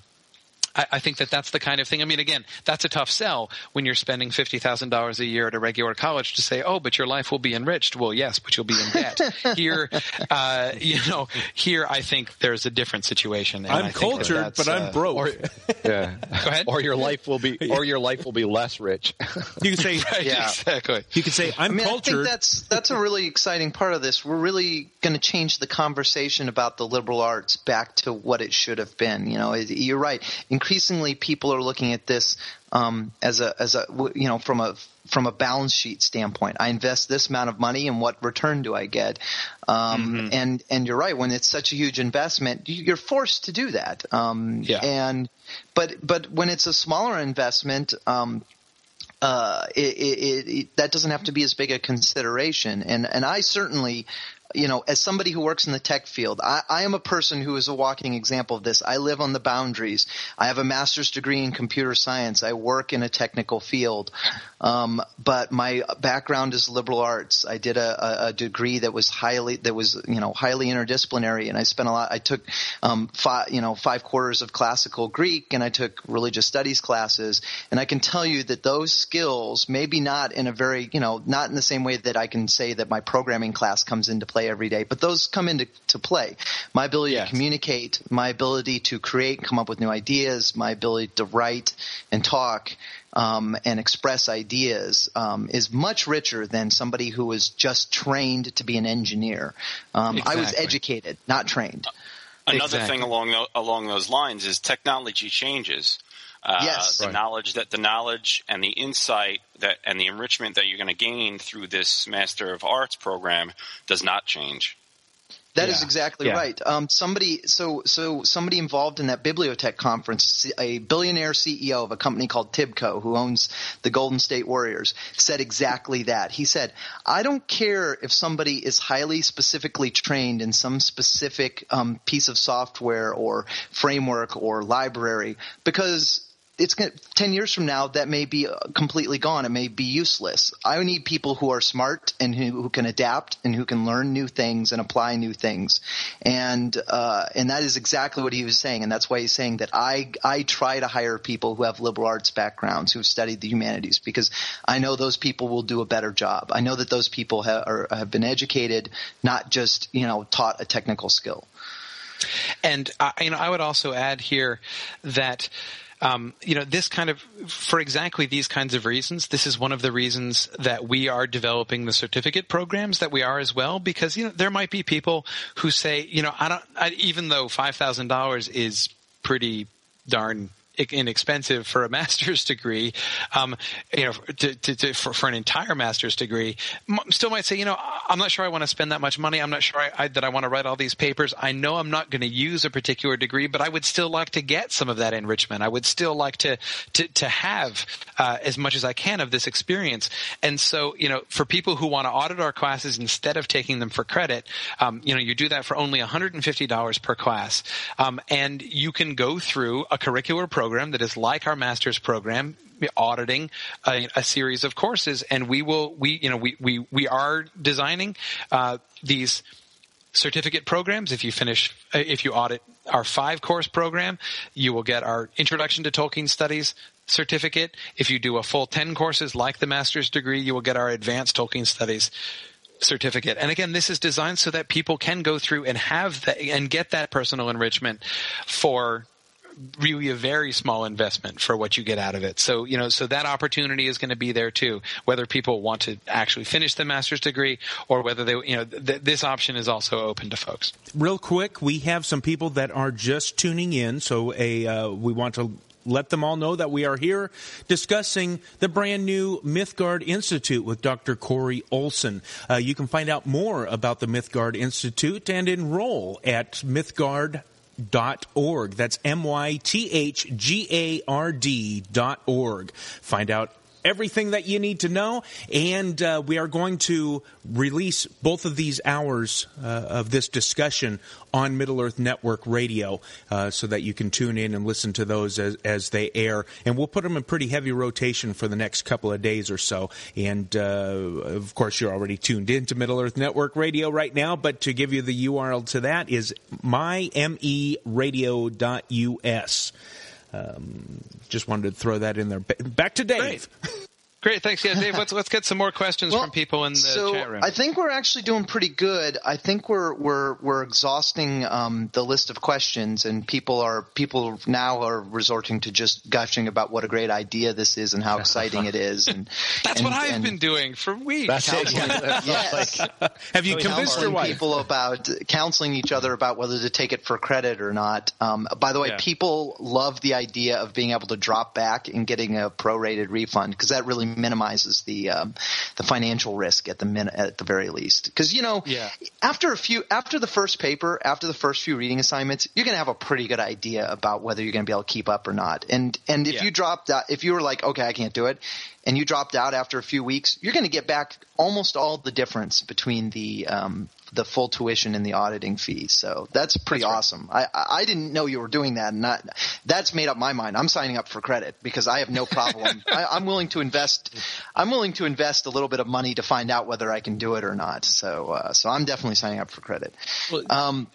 I, I, think that that's the kind of thing. I mean, again, that's a tough sell when you're spending fifty thousand dollars a year at a regular college to say, "Oh, but your life will be enriched." Well, yes, but you'll be in debt. here, uh, you know, here I think there's a different situation. I'm cultured, that but I'm uh, broke. Or, yeah, go ahead. Or your life will be, or your life will be less rich. you can say, right, yeah, exactly. You can say, "I'm I mean, cultured." I think that's that's a really exciting part of this. We're really going to change the conversation about the liberal arts back to what it should have been. You know, you're right. Increasingly, people are looking at this um, as a as a you know from a from a balance sheet standpoint. I invest this amount of money, and what return do I get? Um, mm-hmm. And and you're right. When it's such a huge investment, you're forced to do that. Um, yeah. And but but when it's a smaller investment. Um, uh, it, it, it, that doesn't have to be as big a consideration, and and I certainly you know, as somebody who works in the tech field, I, I, am a person who is a walking example of this. I live on the boundaries. I have a master's degree in computer science. I work in a technical field. Um, but my background is liberal arts. I did a, a, degree that was highly, that was, you know, highly interdisciplinary and I spent a lot, I took, um, five, you know, five quarters of classical Greek and I took religious studies classes. And I can tell you that those skills, maybe not in a very, you know, not in the same way that I can say that my programming class comes into play every day, but those come into to play. My ability yes. to communicate, my ability to create, come up with new ideas, my ability to write and talk. Um, and express ideas um, is much richer than somebody who was just trained to be an engineer. Um, exactly. I was educated, not trained. Another exactly. thing along along those lines is technology changes. Uh, yes, the right. knowledge that the knowledge and the insight that and the enrichment that you're going to gain through this Master of Arts program does not change. That yeah. is exactly yeah. right. Um, somebody, so so somebody involved in that bibliotech conference, a billionaire CEO of a company called Tibco, who owns the Golden State Warriors, said exactly that. He said, "I don't care if somebody is highly specifically trained in some specific um, piece of software or framework or library, because it's going 10 years from now that may be uh, completely gone. It may be useless. I need people who are smart and who, who can adapt and who can learn new things and apply new things. And uh, and that is exactly what he was saying. And that's why he's saying that i i try to hire people who have liberal arts backgrounds who've studied the humanities because i know those people will do a better job. I know that those people have, are, have been educated not just you know taught a technical skill. And you know i would also add here that um, you know, this kind of, for exactly these kinds of reasons, this is one of the reasons that we are developing the certificate programs that we are as well, because, you know, there might be people who say, you know, I don't, I, even though $5,000 is pretty darn inexpensive for a master's degree, um, you know, to, to, to, for, for, an entire master's degree, still might say, you know, I'm not sure I want to spend that much money. I'm not sure I, I, that I want to write all these papers. I know I'm not going to use a particular degree, but I would still like to get some of that enrichment. I would still like to to, to have uh, as much as I can of this experience. And so, you know, for people who want to audit our classes instead of taking them for credit, um, you know, you do that for only $150 per class, um, and you can go through a curricular program program that is like our master's program, auditing a, a series of courses, and we will we you know we we we are designing uh, these certificate programs. If you finish, uh, if you audit our five course program, you will get our Introduction to Tolkien Studies certificate. If you do a full 10 courses like the master's degree, you will get our Advanced Tolkien Studies certificate. And again, this is designed so that people can go through and have that and get that personal enrichment for really a very small investment for what you get out of it. So, you know, so that opportunity is going to be there too, whether people want to actually finish the master's degree or whether they, you know, th- this option is also open to folks. Real quick, we have some people that are just tuning in. So a, uh, we want to let them all know that we are here discussing the brand new Mythgard Institute with Dr. Corey Olsen. Uh, you can find out more about the Mythgard Institute and enroll at Mythgard dot org. That's M Y T H G A R D dot org. Find out everything that you need to know. And uh, we are going to release both of these hours uh, of this discussion on Middle Earth Network Radio uh, so that you can tune in and listen to those as, as, they air. And we'll put them in pretty heavy rotation for the next couple of days or so. And uh, of course, you're already tuned in to Middle Earth Network Radio right now. But to give you the URL to that is mymeradio.us. Um, just wanted to throw that in there. Back to Dave. Great, thanks. Yeah, Dave, let's let's get some more questions well, from people in the so chat room. I think we're actually doing pretty good. I think we're we're we're exhausting um, the list of questions, and people are people now are resorting to just gushing about what a great idea this is and how exciting it is. And that's and, what I've and, been doing for weeks. That's it. yes. Have you convinced your wife? People about counseling each other about whether to take it for credit or not. Um, by the way, yeah. people love the idea of being able to drop back and getting a prorated refund because that really minimizes the um, the financial risk at the min- at the very least. Because you know, yeah. after a few after the first paper, after the first few reading assignments, you're going to have a pretty good idea about whether you're going to be able to keep up or not. And and if yeah. you dropped out, if you were like, okay, I can't do it, and you dropped out after a few weeks, you're going to get back almost all the difference between the um, the full tuition and the auditing fees. So that's pretty that's awesome. Right. I I didn't know you were doing that, and not, that's made up my mind. I'm signing up for credit because I have no problem. I, am willing to invest. I'm willing to invest a little bit of money to find out whether I can do it or not. So uh, so I'm definitely signing up for credit. Um,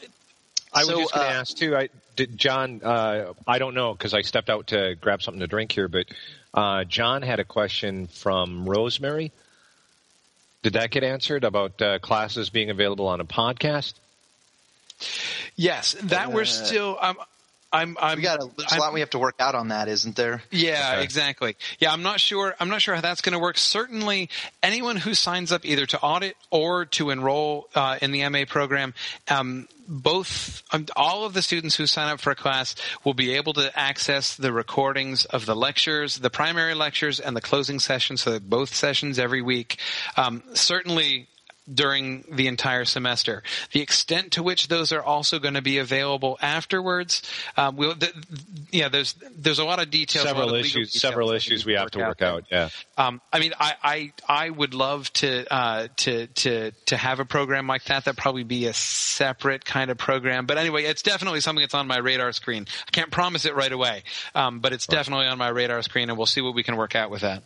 I was so, just going to uh, ask too. I, did, John, uh, I don't know because I stepped out to grab something to drink here, but uh, John had a question from Rosemary. Did that get answered about uh, classes being available on a podcast? Yes, that uh, we're still. Um, I'm, I'm, we got a, there's I'm, a lot we have to work out on that, isn't there? Yeah, okay. exactly. Yeah, I'm not sure. I'm not sure how that's going to work. Certainly, anyone who signs up either to audit or to enroll uh, in the MA program, um, both um, all of the students who sign up for a class will be able to access the recordings of the lectures, the primary lectures, and the closing sessions. So both sessions every week. Um, certainly, during the entire semester. The extent to which those are also going to be available afterwards, um, we'll, the, yeah, there's there's a lot of details. Several issues, details several issues we have to work out. out yeah. Um, I mean, I, I I would love to uh, to to to have a program like that. That probably be a separate kind of program. But anyway, it's definitely something that's on my radar screen. I can't promise it right away, um, but it's definitely on my radar screen, and we'll see what we can work out with that.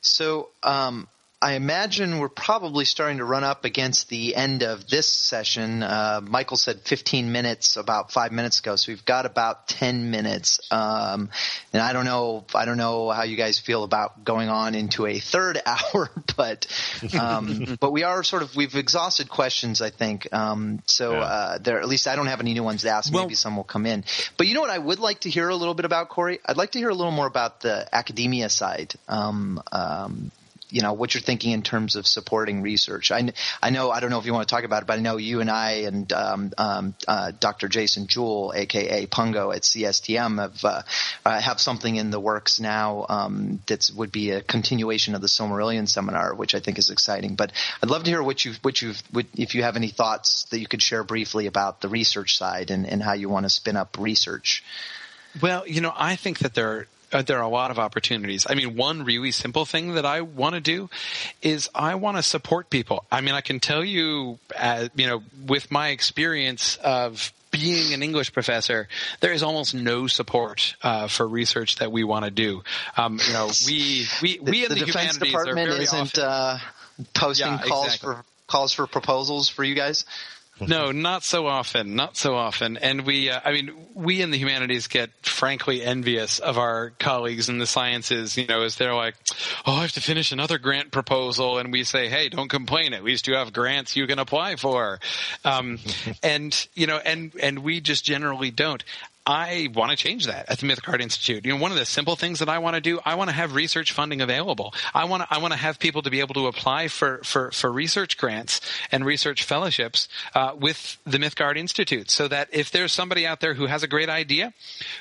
So, um, I imagine we're probably starting to run up against the end of this session. Uh, Michael said 15 minutes about five minutes ago, so we've got about 10 minutes. Um, and I don't know, I don't know how you guys feel about going on into a third hour, but um, but we are sort of we've exhausted questions, I think. Um, so yeah. uh, there, at least I don't have any new ones to ask. Well, Maybe some will come in. But you know what? I would like to hear a little bit about Corey. I'd like to hear a little more about the academia side. You know what you're thinking in terms of supporting research. I, I know I don't know if you want to talk about it, but I know you and I and um, um, uh, Dr. Jason Jewell, aka Pungo at CSTM, have uh, uh, have something in the works now um, that would be a continuation of the Silmarillion seminar, which I think is exciting. But I'd love to hear what you what you if you have any thoughts that you could share briefly about the research side and, and how you want to spin up research. Well, you know, I think that there uh, there are a lot of opportunities. I mean, one really simple thing that I want to do is I want to support people. I mean, I can tell you, uh, you know, with my experience of being an English professor, there is almost no support uh, for research that we want to do. Um, you know, we we we the, in the, the Defense Department isn't often, uh, posting yeah, calls exactly. for calls for proposals for you guys. No, not so often, not so often. And we, uh, I mean, we in the humanities get frankly envious of our colleagues in the sciences, you know, as they're like, oh, I have to finish another grant proposal. And we say, hey, don't complain. At least you have grants you can apply for. Um, and, you know, and, and we just generally don't. I want to change that at the Mythgard Institute. You know, one of the simple things that I want to do, I want to have research funding available. I want to, I want to have people to be able to apply for, for, for research grants and research fellowships uh, with the Mythgard Institute, so that if there's somebody out there who has a great idea,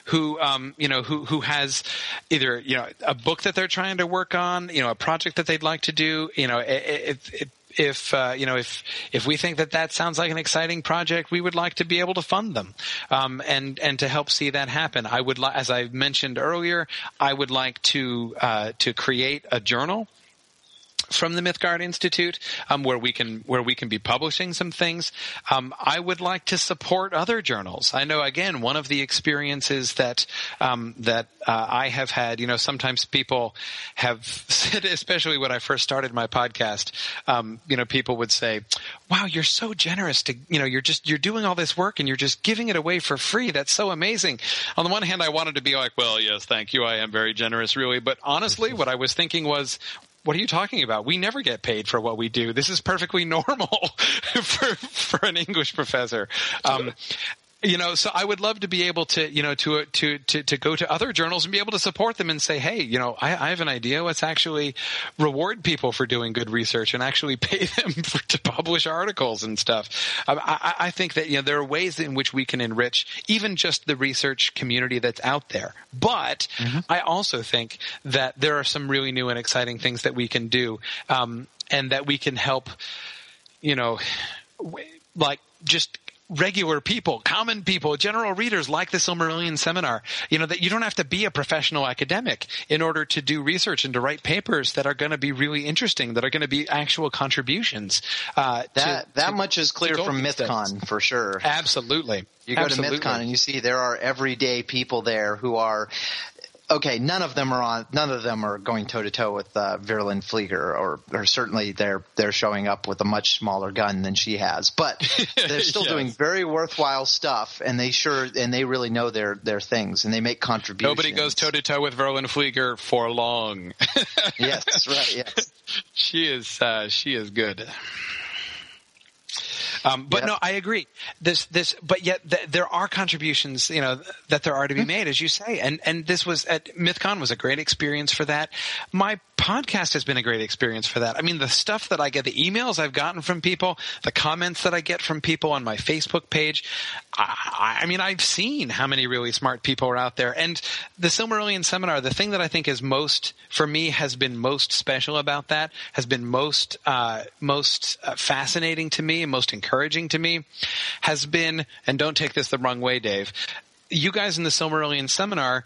who um, you know, who who has either you know a book that they're trying to work on, you know, a project that they'd like to do, you know, it, it, it if uh, you know if if we think that that sounds like an exciting project, we would like to be able to fund them, um, and and to help see that happen. I would, li- as I mentioned earlier, I would like to uh, to create a journal from the Mythgard Institute, um, where we can where we can be publishing some things. Um, I would like to support other journals. I know again one of the experiences that um, that uh, I have had. You know, sometimes people have said, especially when I first started my podcast. Um, you know, people would say, "Wow, you're so generous to you know you're just you're doing all this work and you're just giving it away for free. That's so amazing." On the one hand, I wanted to be like, "Well, yes, thank you. I am very generous, really." But honestly, what I was thinking was, what are you talking about? We never get paid for what we do. This is perfectly normal for for an English professor. Um, you know, so I would love to be able to, you know, to to to to go to other journals and be able to support them and say, hey, you know, I, I have an idea. Let's actually reward people for doing good research and actually pay them for, to publish articles and stuff. I, I think that you know there are ways in which we can enrich even just the research community that's out there. But mm-hmm. I also think that there are some really new and exciting things that we can do, um, and that we can help. You know, like just regular people, common people, general readers like the Silmarillion seminar. You know, that you don't have to be a professional academic in order to do research and to write papers that are going to be really interesting, that are going to be actual contributions. Uh, that, to, that to, much is clear from MythCon things. for sure. Absolutely. You go Absolutely. to MythCon and you see there are everyday people there who are okay, none of them are on. None of them are going toe to toe with uh, Verlyn Flieger, or or certainly they're they're showing up with a much smaller gun than she has. But they're still yes. doing very worthwhile stuff, and they sure and they really know their their things, and they make contributions. Nobody goes toe to toe with Verlyn Flieger for long. yes, right. Yes, she is. Uh, she is good. Um, but yep. no, I agree. This, this, but yet th- there are contributions, you know, that there are to be mm-hmm. made, as you say. And, and this was at MythCon was a great experience for that. My podcast has been a great experience for that. I mean, the stuff that I get, the emails I've gotten from people, the comments that I get from people on my Facebook page. I, I mean, I've seen how many really smart people are out there. And the Silmarillion seminar, the thing that I think is most, for me, has been most special about that, has been most, uh, most uh, fascinating to me and most encouraging to me, has been, and don't take this the wrong way, Dave, you guys in the Silmarillion seminar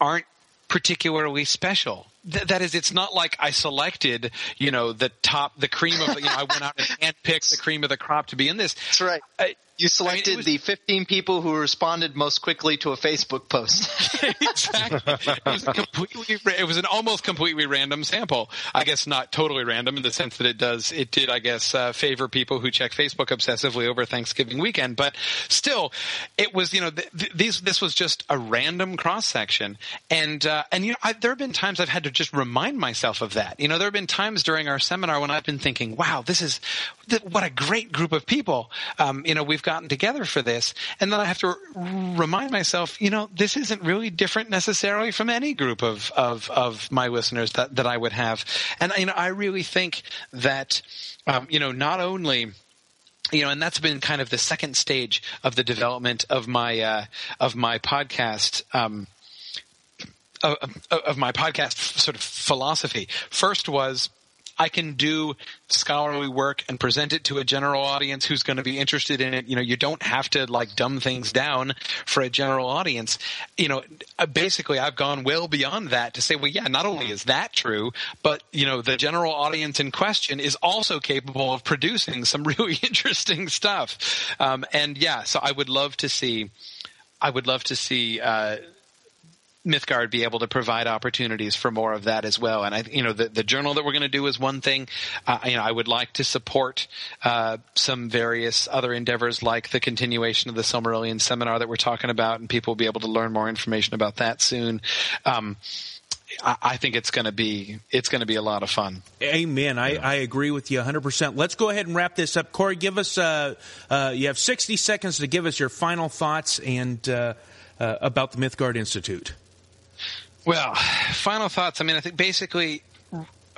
aren't particularly special. Th- that is, it's not like I selected, you know, the top, the cream of, you know, I went out and handpicked the cream of the crop to be in this. That's right. I, you selected I mean, was, the 15 people who responded most quickly to a Facebook post. exactly. It was completely. It was an almost completely random sample. I guess not totally random in the sense that it does. It did, I guess, uh, favor people who check Facebook obsessively over Thanksgiving weekend. But still, it was. You know, th- th- these. This was just a random cross section, and uh, and you know, I, there have been times I've had to just remind myself of that. You know, there have been times during our seminar when I've been thinking, "Wow, this is what a great group of people." Um, you know, we've gotten together for this. And then I have to remind myself, you know, this isn't really different necessarily from any group of, of, of my listeners that, that I would have. And, you know, I really think that, um, you know, not only, you know, and that's been kind of the second stage of the development of my, uh, of my podcast, um, of, of, my podcast sort of philosophy. First was I can do scholarly work and present it to a general audience who's going to be interested in it. You know, you don't have to like dumb things down for a general audience. You know, uh, basically I've gone well beyond that to say, well, yeah, not only is that true, but you know, the general audience in question is also capable of producing some really interesting stuff. Um, and yeah, so I would love to see, I would love to see, uh, Mythgard be able to provide opportunities for more of that as well. And I, you know, the, the journal that we're going to do is one thing. Uh, you know, I would like to support uh, some various other endeavors like the continuation of the Silmarillion seminar that we're talking about, and people will be able to learn more information about that soon. Um, I, think it's going to be it's going to be a lot of fun. Amen. I, I agree with you 100. percent Let's go ahead and wrap this up. Corey, give us uh, uh, you have 60 seconds to give us your final thoughts and uh, uh about the Mythgard Institute. Well, final thoughts. I mean, I think basically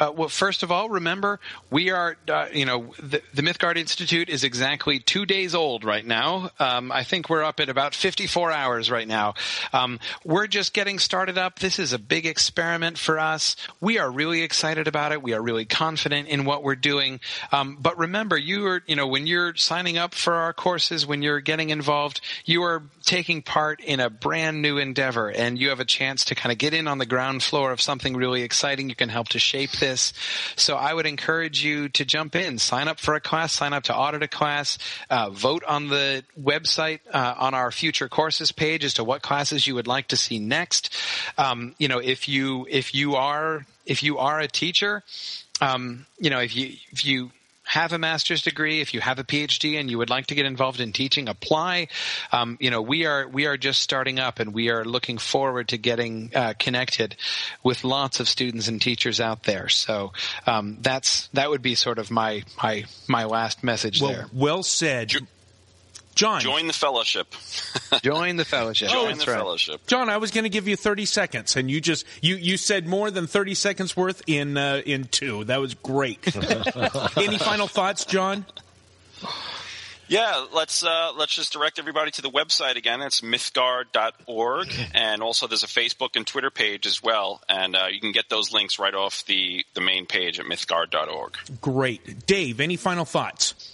uh, well, first of all, remember we are, uh, you know, the, the Institute is exactly two days old right now. Um, I think we're up at about 54 hours right now. Um, we're just getting started up. This is a big experiment for us. We are really excited about it. We are really confident in what we're doing. Um, but remember, you are, you know, when you're signing up for our courses, when you're getting involved, you are taking part in a brand new endeavor, and you have a chance to kind of get in on the ground floor of something really exciting. You can help to shape this. So I would encourage you to jump in, sign up for a class, sign up to audit a class, uh, vote on the website uh, on our future courses page as to what classes you would like to see next. Um, you know, if you if you are if you are a teacher, um, you know, if you if you have a master's degree, if you have a PhD and you would like to get involved in teaching, apply. Um, you know, we are we are just starting up, and we are looking forward to getting uh, connected with lots of students and teachers out there. So um, that's that would be sort of my my my last message well, there. Well said. John. Join the fellowship. Join the fellowship. Join the right. fellowship. John, I was going to give you 30 seconds and you just you you said more than 30 seconds worth in uh, in 2. That was great. Any final thoughts, John? Yeah, let's uh, let's just direct everybody to the website again. It's mythgard.org, and also there's a Facebook and Twitter page as well, and uh, you can get those links right off the the main page at mythgard.org. Great, Dave. Any final thoughts?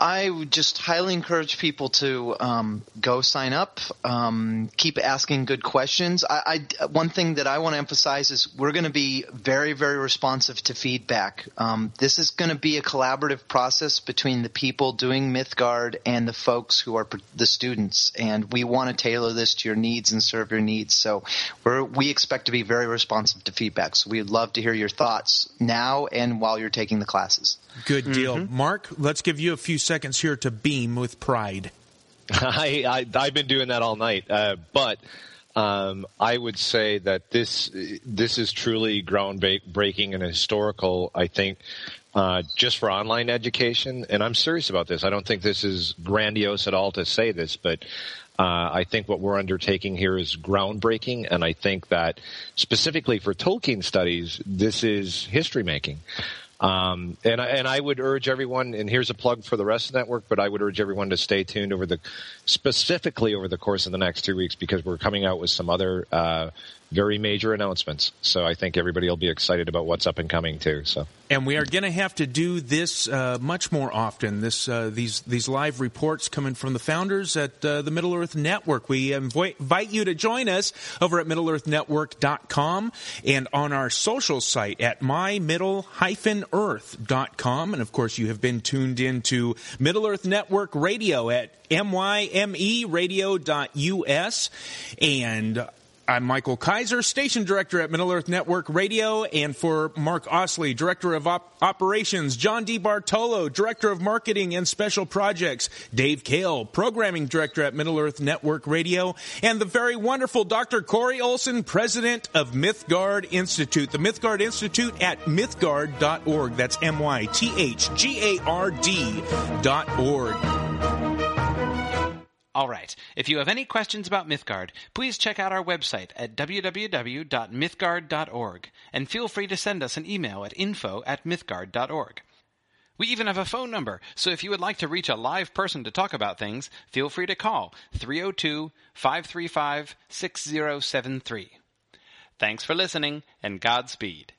I would just highly encourage people to um, go sign up, um, keep asking good questions. I, I, one thing that I want to emphasize is we're going to be very, very responsive to feedback. Um, this is going to be a collaborative process between the people doing Mythgard and the folks who are the students, and we want to tailor this to your needs and serve your needs. So we expect to be very responsive to feedback. So we'd love to hear your thoughts now and while you're taking the classes. Good deal. Mm-hmm. Mark, let's give you a few seconds here to beam with pride. I, I have been doing that all night, uh, but um, I would say that this this is truly groundbreaking and historical. I think uh, just for online education, and I'm serious about this. I don't think this is grandiose at all to say this, but uh, I think what we're undertaking here is groundbreaking, and I think that specifically for Tolkien studies, this is history making. Um, and I, and I would urge everyone, and here's a plug for the rest of the network, but I would urge everyone to stay tuned over the, specifically over the course of the next two weeks because we're coming out with some other, uh, very major announcements. So I think everybody will be excited about what's up and coming too. So. And we are going to have to do this uh, much more often. This uh, these these live reports coming from the founders at uh, the Middle Earth Network. We invite you to join us over at MiddleEarthNetwork.com and on our social site at mymiddle-earth.com. And of course, you have been tuned in to Middle Earth Network Radio at mymeradio.us and I'm Michael Kaiser, Station Director at Middle Earth Network Radio, and for Mark Osley, Director of Op- Operations, John D. Bartolo, Director of Marketing and Special Projects, Dave Kale, Programming Director at Middle Earth Network Radio, and the very wonderful Dr. Corey Olsen, President of Mythgard Institute. The Mythgard Institute at mythgard.org. That's M-Y-T-H-G-A-R-D dot org. All right. If you have any questions about Mythgard, please check out our website at www.mythgard.org and feel free to send us an email at info at mythgard.org. We even have a phone number, so if you would like to reach a live person to talk about things, feel free to call 302 535 6073. Thanks for listening, and Godspeed.